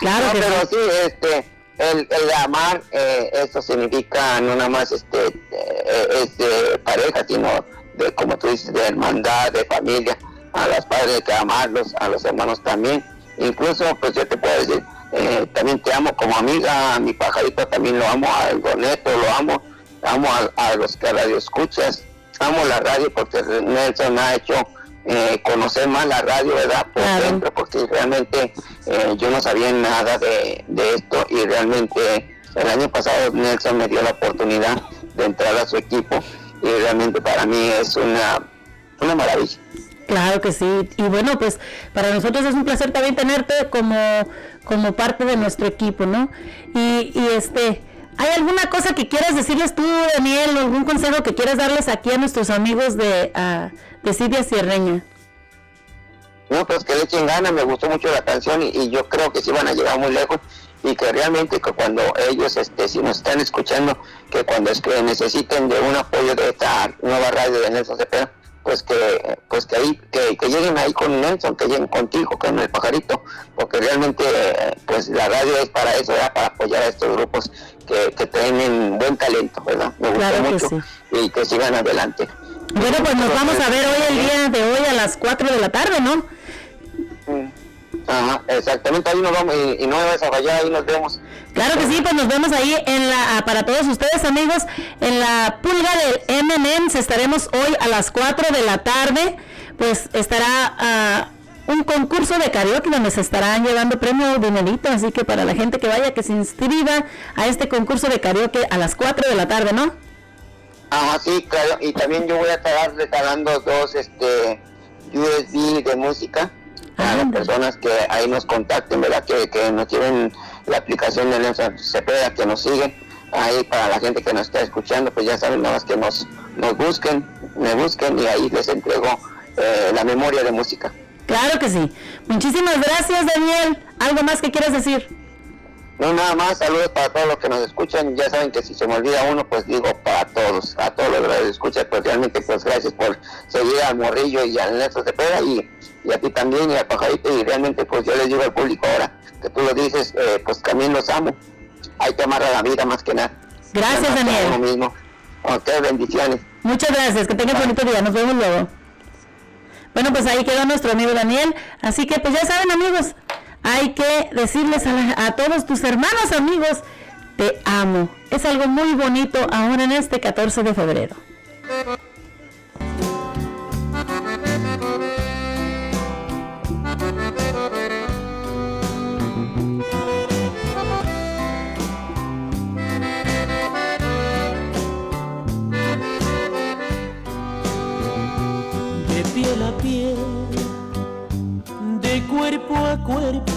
Claro No, que pero sí. este el, el amar eh, eso significa no nada más este eh, es de pareja sino de como tú dices de hermandad de familia a los padres hay que amarlos a los hermanos también incluso pues yo te puedo decir eh, también te amo como amiga, a mi pajarito también lo amo, al Goneto lo amo, amo a, a los que radio escuchas, amo la radio porque Nelson me ha hecho eh, conocer más la radio, ¿verdad? Por dentro, porque realmente eh, yo no sabía nada de, de esto y realmente el año pasado Nelson me dio la oportunidad de entrar a su equipo y realmente para mí es una, una maravilla. Claro que sí. Y bueno, pues para nosotros es un placer también tenerte como, como parte de nuestro equipo, ¿no? Y, y este, ¿Hay alguna cosa que quieras decirles tú, Daniel, algún consejo que quieras darles aquí a nuestros amigos de, ah, de Silvia Sierreña? No, pues que le echen ganas, me gustó mucho la canción y, y yo creo que sí van a llegar muy lejos y que realmente que cuando ellos, este, si nos están escuchando, que cuando es que necesiten de un apoyo de esta nueva radio de Nelson Cepeda, pues que, pues que ahí, que, que lleguen ahí con Nelson, que lleguen contigo, con el pajarito, porque realmente, pues la radio es para eso, ¿verdad? para apoyar a estos grupos que, que tienen buen talento, ¿verdad? Me gusta Claro mucho sí. y que sigan adelante. Bueno, pues nos vamos a ver hoy, el día de hoy, a las 4 de la tarde, ¿no? Ajá, exactamente, ahí nos vamos y, y no me vas a fallar, ahí nos vemos. Claro que sí, pues nos vemos ahí en la, para todos ustedes amigos, en la pulga del MMM, estaremos hoy a las 4 de la tarde, pues estará ah, un concurso de karaoke donde se estarán llevando premio dinerito, así que para la gente que vaya, que se inscriba a este concurso de karaoke a las 4 de la tarde, ¿no? Ajá, sí, claro, y también yo voy a estar regalando dos este USB de música a las personas que ahí nos contacten, ¿verdad? Que, que nos tienen la aplicación de Nelson Cepeda, que nos siguen. Ahí para la gente que nos está escuchando, pues ya saben, nada más que nos, nos busquen, me busquen y ahí les entrego eh, la memoria de música. Claro que sí. Muchísimas gracias, Daniel. ¿Algo más que quieras decir? No, nada más, saludos para todos los que nos escuchan. Ya saben que si se me olvida uno, pues digo para todos, a todos los que nos escuchan, pues realmente, pues gracias por seguir al Morrillo y al Nelson Cepeda y, y a ti también y al Pajarito. Y realmente, pues yo les digo al público ahora que tú lo dices, eh, pues también los amo. Hay que amar a la vida más que nada. Gracias, a Daniel. uno mismo. Ok, bendiciones. Muchas gracias, que tengas bonito día, nos vemos luego. Bueno, pues ahí quedó nuestro amigo Daniel, así que pues ya saben amigos, hay que decirles a, la- a todos tus hermanos amigos, te amo. Es algo muy bonito ahora en este 14 de febrero. Cuerpo a cuerpo,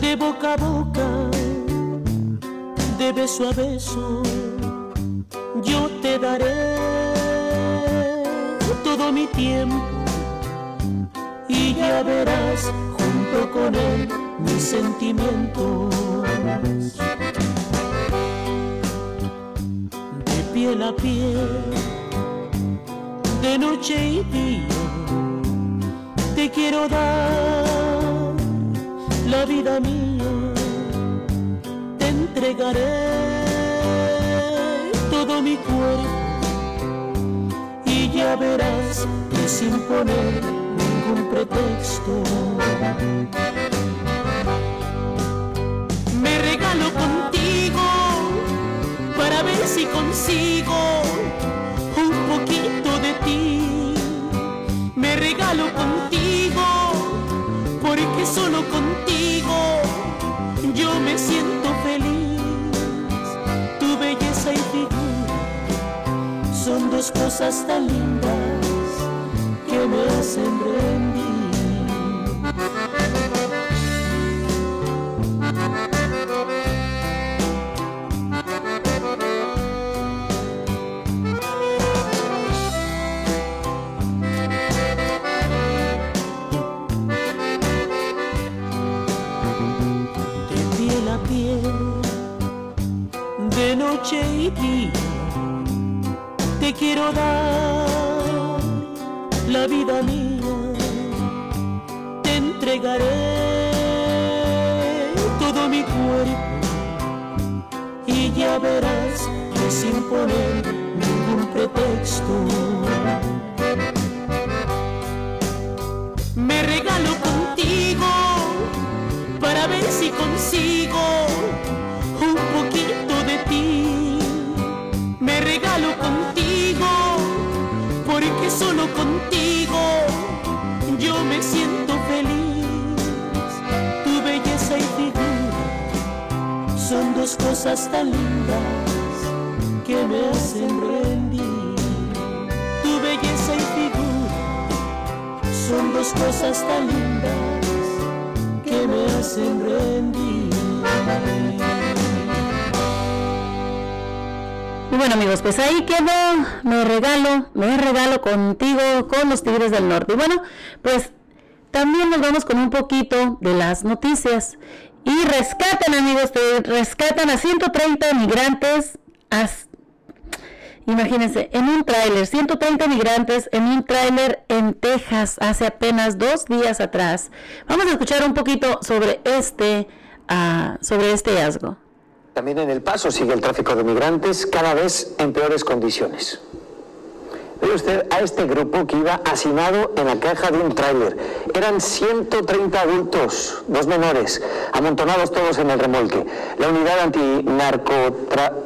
de boca a boca, de beso a beso, yo te daré todo mi tiempo y ya verás junto con él mis sentimientos. De piel a piel de noche y día te quiero dar la vida mía te entregaré todo mi cuerpo y ya verás que sin poner ningún pretexto me regalo contigo para ver si consigo un poquito de ti. Me regalo contigo, solo contigo yo me siento feliz. Tu belleza y figura son dos cosas tan lindas que me hacen rendir. De noche y día, te quiero dar la vida mía, te entregaré todo mi cuerpo y ya verás que sin poner ningún pretexto me regalo contigo para ver si consigo Me regalo contigo porque solo contigo yo me siento feliz. Tu belleza y figura son dos cosas tan lindas que me hacen rendir. Tu belleza y figura son dos cosas tan lindas que me hacen rendir. Y bueno amigos, pues ahí quedó, me regalo, me regalo contigo con los Tigres del Norte. Y bueno, pues también nos vamos con un poquito de las noticias. Y rescatan amigos, rescatan a 130 migrantes. imagínense, en un tráiler, 130 migrantes en un tráiler en Texas hace apenas dos días atrás. Vamos a escuchar un poquito sobre este, uh, sobre este hallazgo. También en El Paso sigue el tráfico de migrantes cada vez en peores condiciones. Ve usted a este grupo que iba hacinado en la caja de un tráiler. Eran 130 adultos, dos menores, amontonados todos en el remolque. La unidad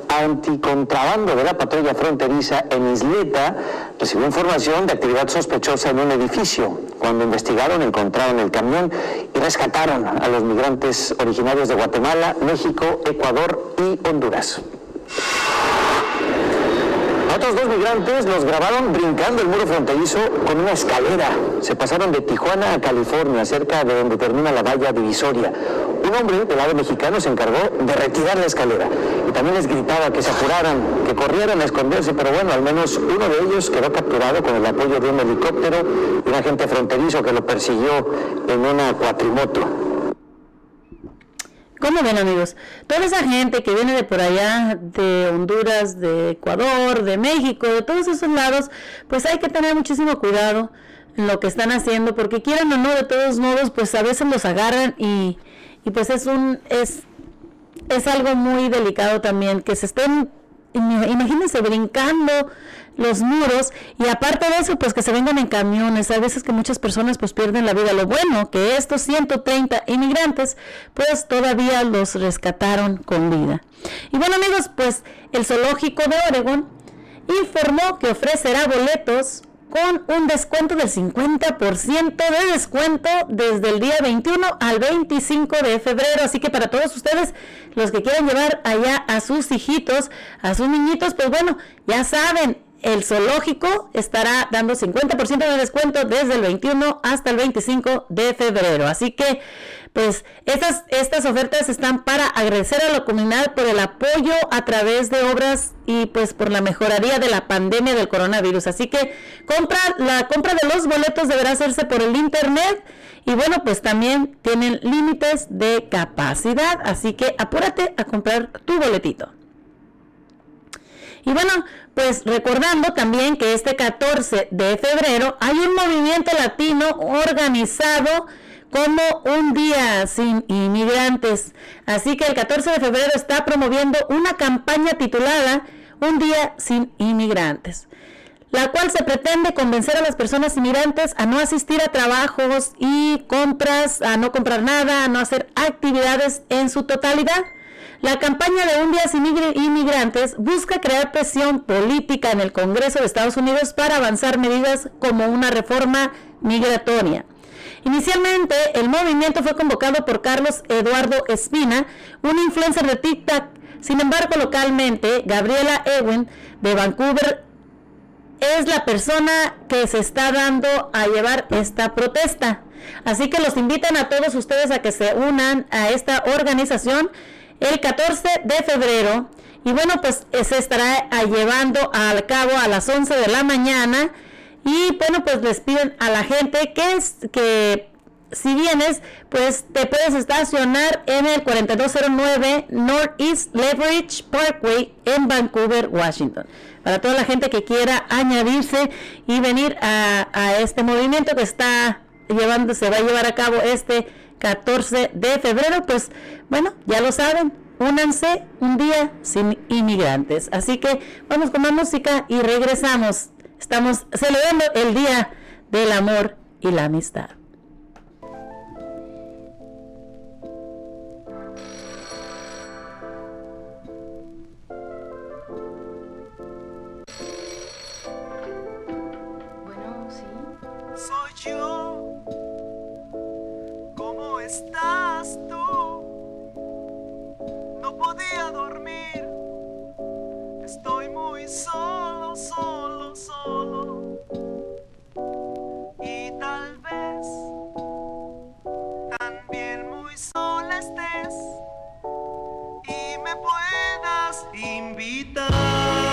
anticontrabando de la patrulla fronteriza en Isleta recibió información de actividad sospechosa en un edificio. Cuando investigaron, encontraron el camión y rescataron a los migrantes originarios de Guatemala, México, Ecuador y Honduras otros dos migrantes los grabaron brincando el muro fronterizo con una escalera. Se pasaron de Tijuana a California, cerca de donde termina la valla divisoria. Un hombre del lado mexicano se encargó de retirar la escalera y también les gritaba que se apuraran, que corrieran a esconderse, pero bueno, al menos uno de ellos quedó capturado con el apoyo de un helicóptero y un agente fronterizo que lo persiguió en una cuatrimoto. ¿Cómo ven amigos? Toda esa gente que viene de por allá, de Honduras, de Ecuador, de México, de todos esos lados, pues hay que tener muchísimo cuidado en lo que están haciendo, porque quieran o no, de todos modos, pues a veces los agarran y, y pues es un, es, es algo muy delicado también, que se estén, imagínense, brincando los muros y aparte de eso pues que se vengan en camiones. A veces que muchas personas pues pierden la vida. Lo bueno que estos 130 inmigrantes pues todavía los rescataron con vida. Y bueno amigos pues el zoológico de Oregon informó que ofrecerá boletos con un descuento del 50% de descuento desde el día 21 al 25 de febrero. Así que para todos ustedes, los que quieran llevar allá a sus hijitos, a sus niñitos, pues bueno, ya saben, el zoológico estará dando 50% de descuento desde el 21 hasta el 25 de febrero. Así que, pues, estas, estas ofertas están para agradecer a la comunidad por el apoyo a través de obras y pues por la mejoría de la pandemia del coronavirus. Así que compra, la compra de los boletos deberá hacerse por el internet. Y bueno, pues también tienen límites de capacidad, así que apúrate a comprar tu boletito. Y bueno, pues recordando también que este 14 de febrero hay un movimiento latino organizado como un día sin inmigrantes. Así que el 14 de febrero está promoviendo una campaña titulada Un día sin inmigrantes, la cual se pretende convencer a las personas inmigrantes a no asistir a trabajos y compras, a no comprar nada, a no hacer actividades en su totalidad la campaña de Un Día Sin Inmigrantes busca crear presión política en el Congreso de Estados Unidos para avanzar medidas como una reforma migratoria. Inicialmente, el movimiento fue convocado por Carlos Eduardo Espina, un influencer de TikTok. Sin embargo, localmente, Gabriela Ewen de Vancouver es la persona que se está dando a llevar esta protesta. Así que los invitan a todos ustedes a que se unan a esta organización el 14 de febrero. Y bueno, pues eh, se estará ah, llevando al cabo a las 11 de la mañana. Y bueno, pues les piden a la gente que, es, que si vienes, pues te puedes estacionar en el 4209 Northeast Leverage Parkway en Vancouver, Washington. Para toda la gente que quiera añadirse y venir a, a este movimiento que está llevando, se va a llevar a cabo este 14 de febrero, pues bueno, ya lo saben, únanse un día sin inmigrantes. Así que vamos con la música y regresamos. Estamos celebrando el Día del Amor y la Amistad. Estás tú? No podía dormir. Estoy muy solo, solo, solo. Y tal vez también muy sola estés y me puedas invitar.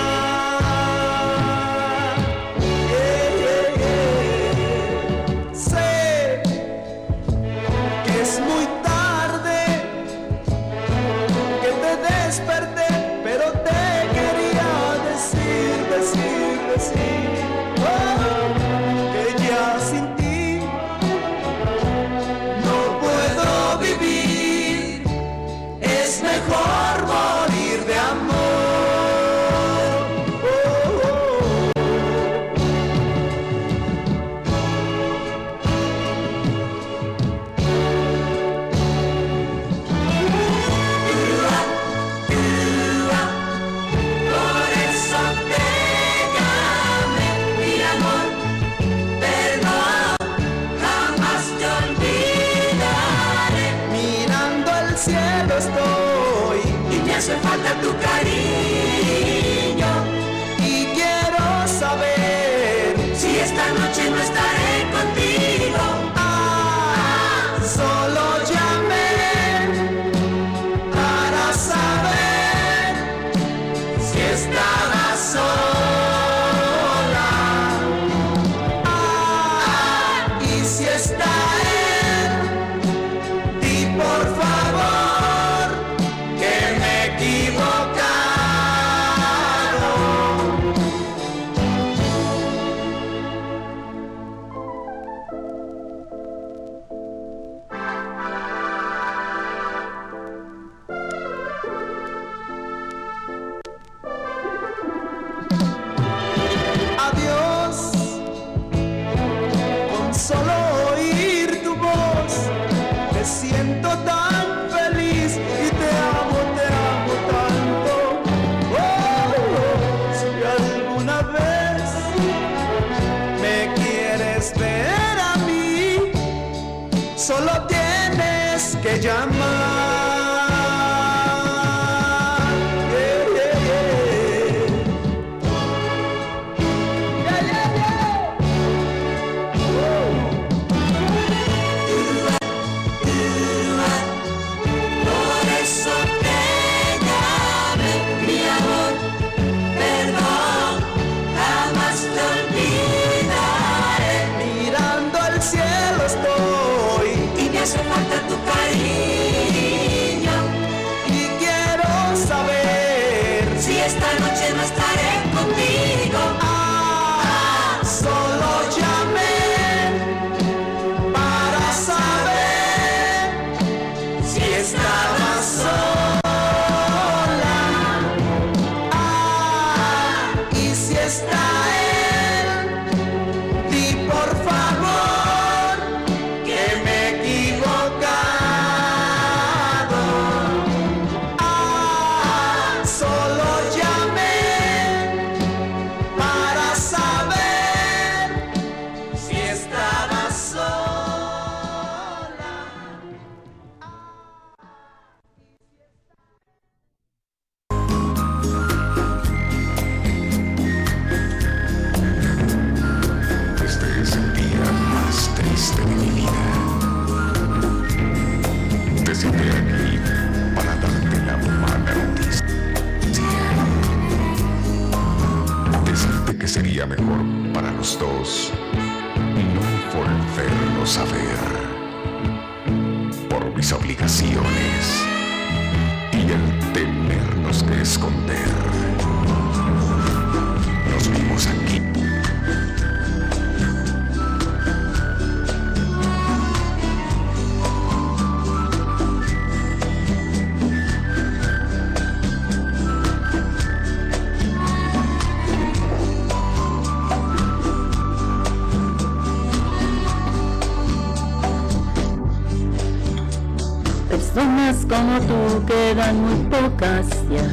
muy pocas ya.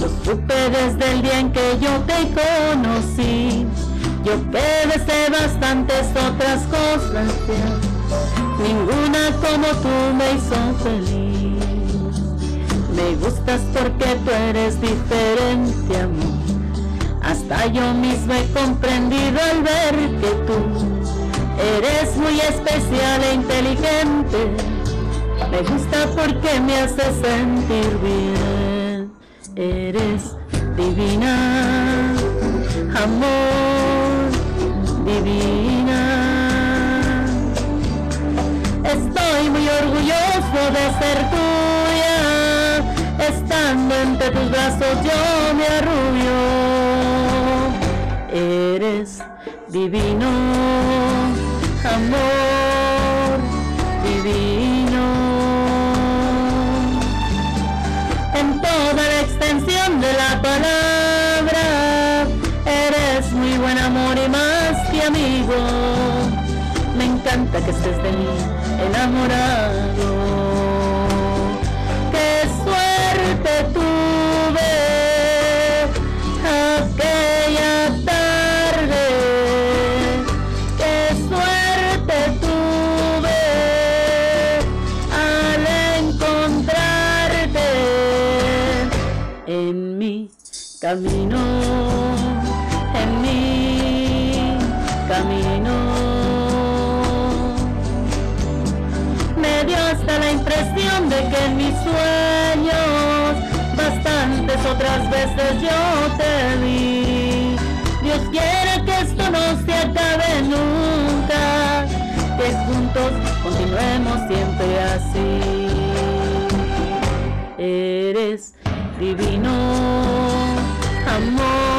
Lo supe desde el día en que yo te conocí. Yo te deseé bastantes otras cosas ya. Ninguna como tú me hizo feliz. Me gustas porque tú eres diferente, amor. Hasta yo mismo he comprendido al ver que tú eres muy especial e inteligente me gusta porque me hace sentir bien. Eres divina, amor divina. Estoy muy orgulloso de ser tuya. Estando entre tus brazos yo me arrullo. Eres divino, amor. encanta que estés de mí enamorado. otras veces yo te vi. Dios quiere que esto no se acabe nunca, que juntos continuemos siempre así. Eres divino, amor.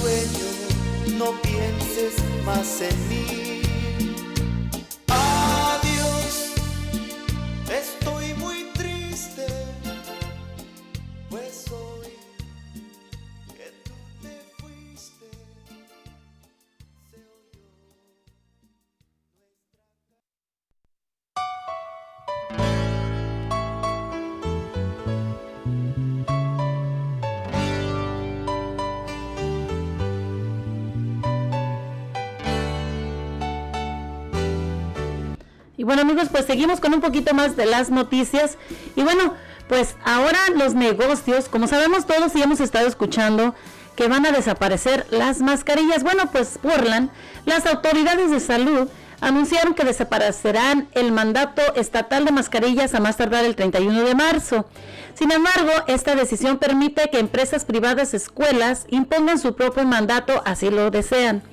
sueño, no pienses más en mí. bueno amigos, pues seguimos con un poquito más de las noticias. Y bueno, pues ahora los negocios, como sabemos todos y hemos estado escuchando que van a desaparecer las mascarillas. Bueno, pues Portland, las autoridades de salud anunciaron que desaparecerán el mandato estatal de mascarillas a más tardar el 31 de marzo. Sin embargo, esta decisión permite que empresas privadas, escuelas, impongan su propio mandato, así lo desean.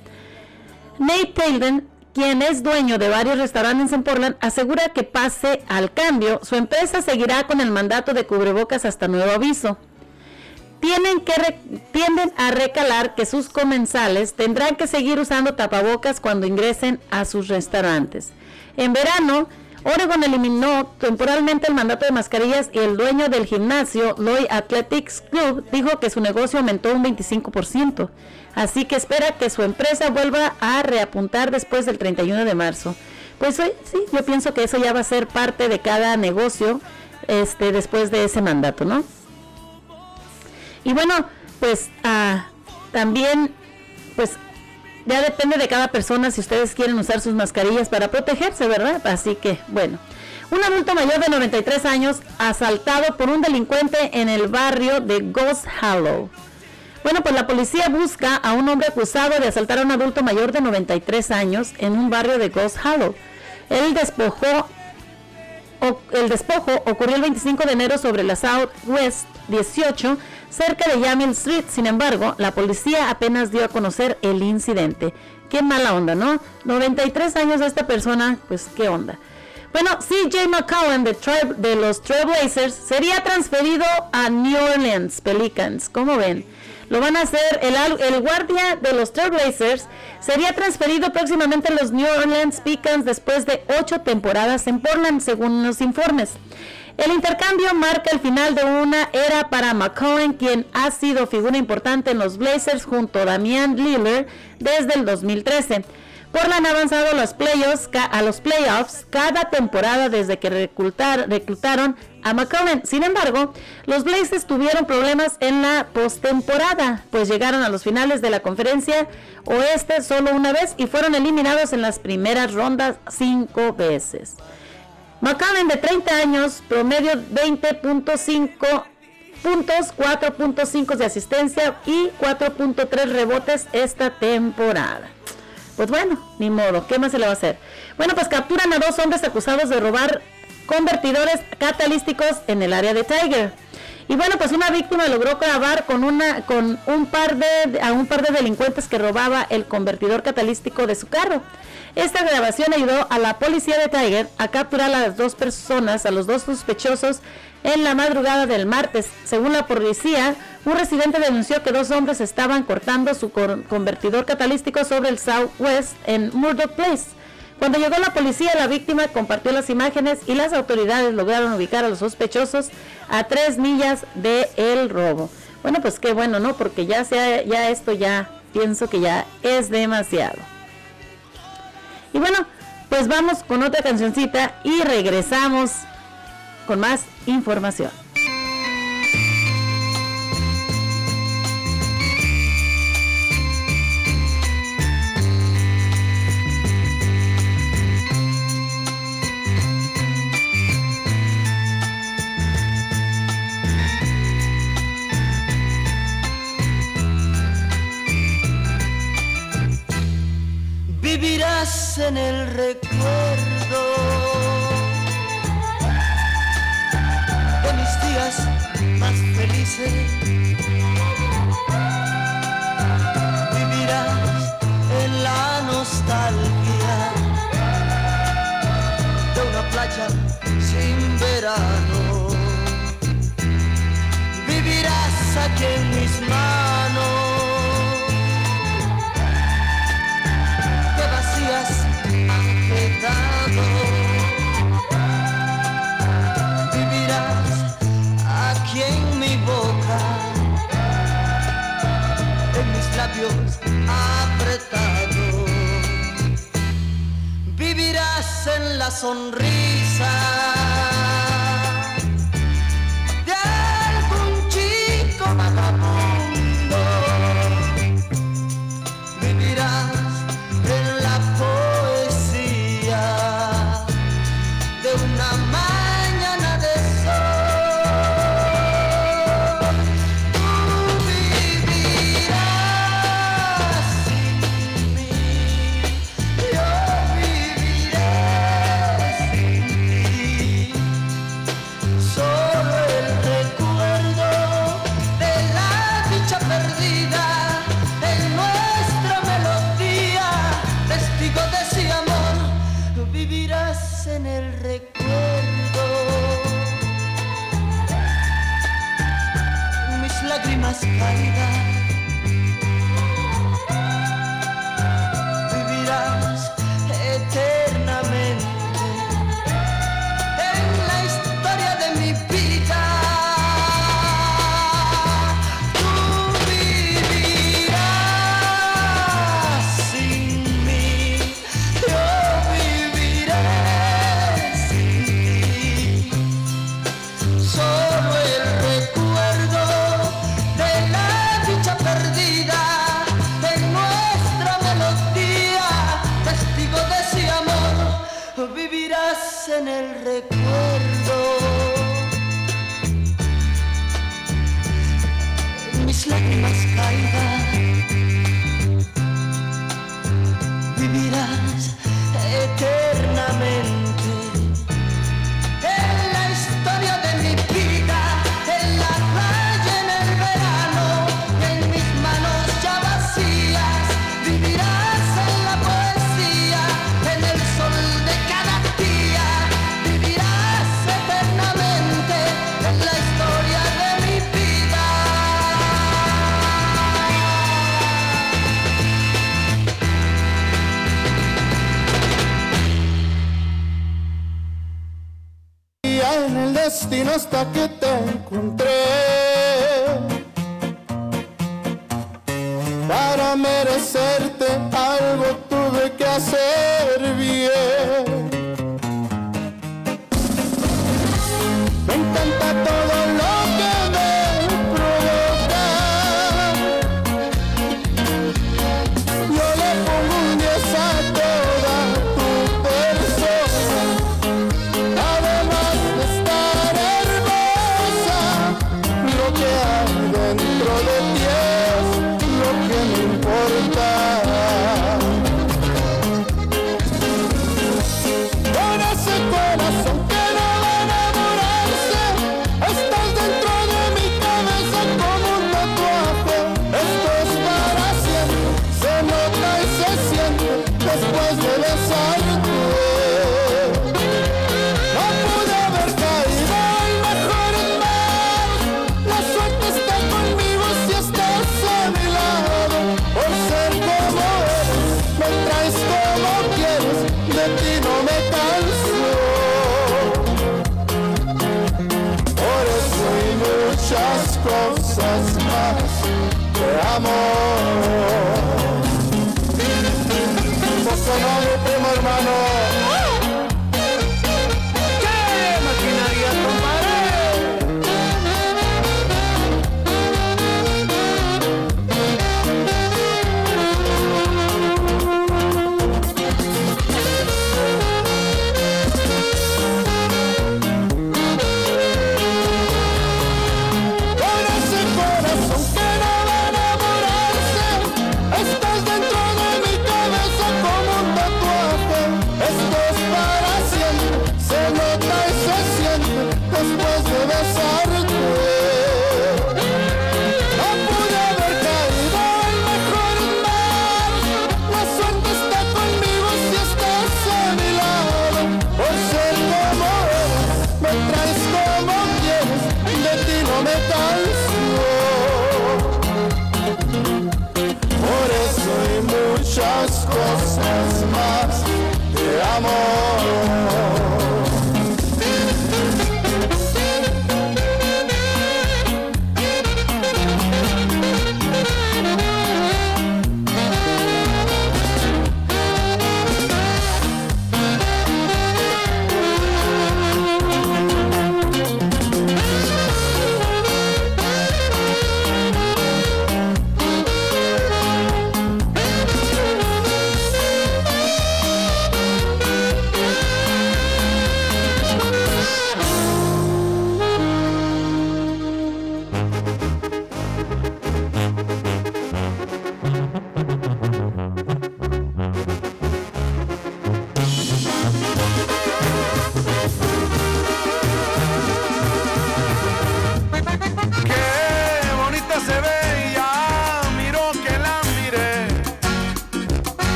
Nate Taylor, quien es dueño de varios restaurantes en Portland, asegura que pase al cambio, su empresa seguirá con el mandato de cubrebocas hasta nuevo aviso. Tienen que tienden a recalar que sus comensales tendrán que seguir usando tapabocas cuando ingresen a sus restaurantes. En verano, Oregon eliminó temporalmente el mandato de mascarillas y el dueño del gimnasio, Lloyd Athletics Club, dijo que su negocio aumentó un 25%. Así que espera que su empresa vuelva a reapuntar después del 31 de marzo. Pues sí, yo pienso que eso ya va a ser parte de cada negocio este, después de ese mandato, ¿no? Y bueno, pues ah, también, pues ya depende de cada persona si ustedes quieren usar sus mascarillas para protegerse, ¿verdad? Así que, bueno. Un adulto mayor de 93 años asaltado por un delincuente en el barrio de Ghost Hollow. Bueno, pues la policía busca a un hombre acusado de asaltar a un adulto mayor de 93 años en un barrio de Ghost Hollow. Él despojó o- el despojo ocurrió el 25 de enero sobre la Southwest 18, cerca de Yamil Street. Sin embargo, la policía apenas dio a conocer el incidente. Qué mala onda, ¿no? 93 años de esta persona, pues qué onda. Bueno, CJ McCollum de, de los Trailblazers sería transferido a New Orleans Pelicans. ¿Cómo ven? Lo van a hacer, el, el guardia de los Trailblazers sería transferido próximamente a los New Orleans Pelicans después de ocho temporadas en Portland, según los informes. El intercambio marca el final de una era para McCollum, quien ha sido figura importante en los Blazers junto a Damian Lillard desde el 2013. Portland ha avanzado a los playoffs, a los playoffs cada temporada desde que reclutar- reclutaron a McCollum. Sin embargo, los Blazers tuvieron problemas en la postemporada, pues llegaron a los finales de la conferencia oeste solo una vez y fueron eliminados en las primeras rondas cinco veces. McCollum de 30 años, promedio 20.5 puntos, 4.5 de asistencia y 4.3 rebotes esta temporada. Pues bueno, ni modo, ¿qué más se le va a hacer? Bueno, pues capturan a dos hombres acusados de robar convertidores catalísticos en el área de Tiger. Y bueno, pues una víctima logró grabar con una con un par de a un par de delincuentes que robaba el convertidor catalítico de su carro. Esta grabación ayudó a la policía de Tiger a capturar a las dos personas, a los dos sospechosos, en la madrugada del martes. Según la policía, un residente denunció que dos hombres estaban cortando su convertidor catalítico sobre el Southwest en Murdoch Place. Cuando llegó la policía, la víctima compartió las imágenes y las autoridades lograron ubicar a los sospechosos a tres millas de el robo. Bueno, pues qué bueno, ¿no? Porque ya sea, ya esto ya pienso que ya es demasiado. Y bueno, pues vamos con otra cancioncita y regresamos con más información. En el recuerdo de mis días más felices. Vivirás en la nostalgia de una playa sin verano. Vivirás aquí en mis manos labios apretados. Vivirás en la sonrisa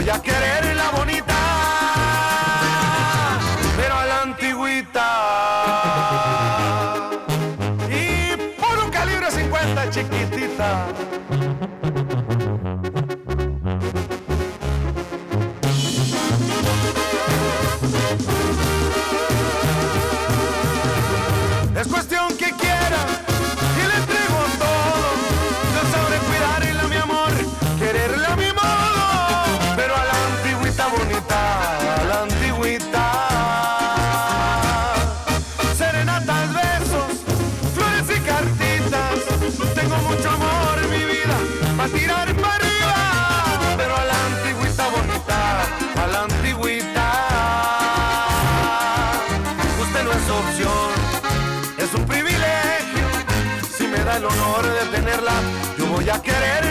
Voy a quererla bonita querer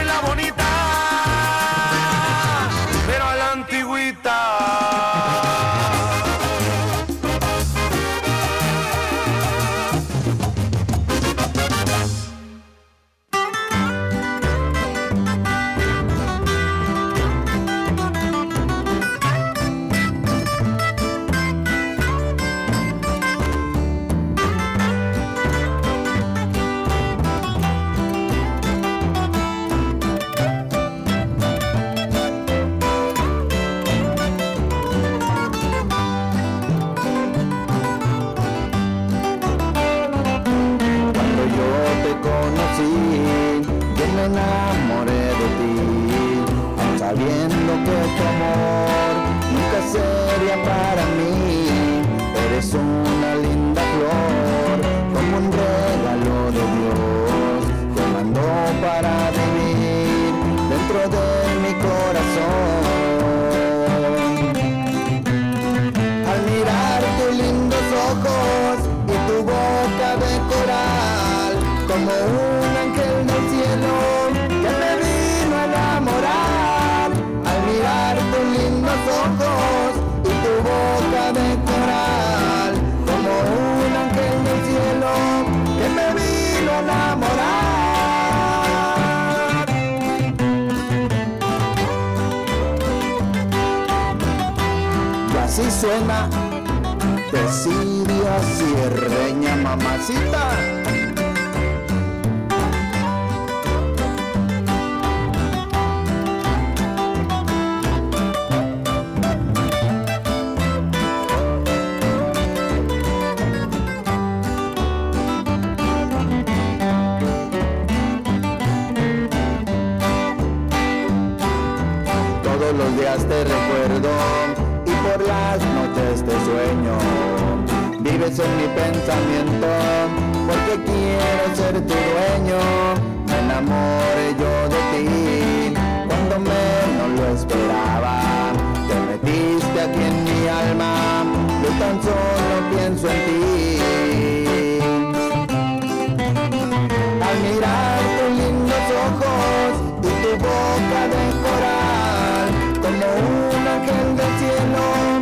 te recuerdo y por las noches te sueño. Vives en mi pensamiento porque quiero ser tu dueño. Me enamoré yo de ti cuando menos lo esperaba. Te metiste aquí en mi alma, yo tan solo pienso en ti. Al mirar aquel destino.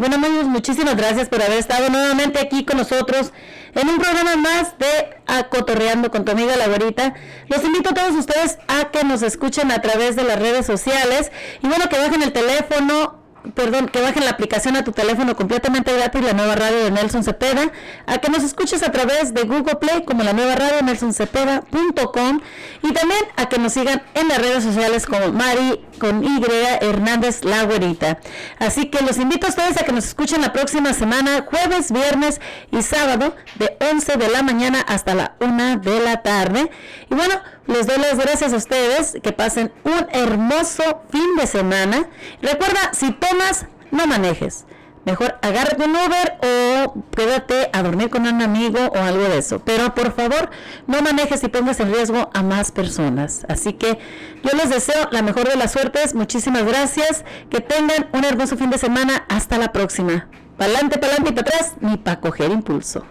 Bueno amigos, muchísimas gracias por haber estado nuevamente aquí con nosotros en un programa más de Acotorreando con tu amiga la güerita. Los invito a todos ustedes a que nos escuchen a través de las redes sociales y bueno, que bajen el teléfono perdón, que bajen la aplicación a tu teléfono completamente gratis, la nueva radio de Nelson Cepeda, a que nos escuches a través de Google Play como la nueva radio nelsoncepeda.com y también a que nos sigan en las redes sociales como Mari con Y Hernández La Güerita. Así que los invito a ustedes a que nos escuchen la próxima semana, jueves, viernes y sábado, de 11 de la mañana hasta la 1 de la tarde. Y bueno, les doy las gracias a ustedes, que pasen un hermoso fin de semana. Recuerda, si tomas, no manejes. Mejor agárrate un Uber o quédate a dormir con un amigo o algo de eso. Pero por favor, no manejes y pongas en riesgo a más personas. Así que yo les deseo la mejor de las suertes. Muchísimas gracias. Que tengan un hermoso fin de semana. Hasta la próxima. Pa'lante, pa'lante y para atrás, ni para coger impulso.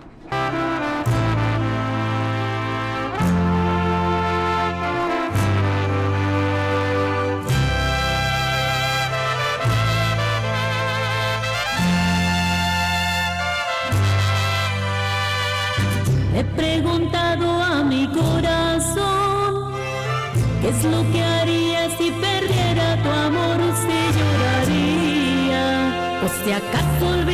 He preguntado a mi corazón qué es lo que haría si perdiera tu amor, si lloraría o si acaso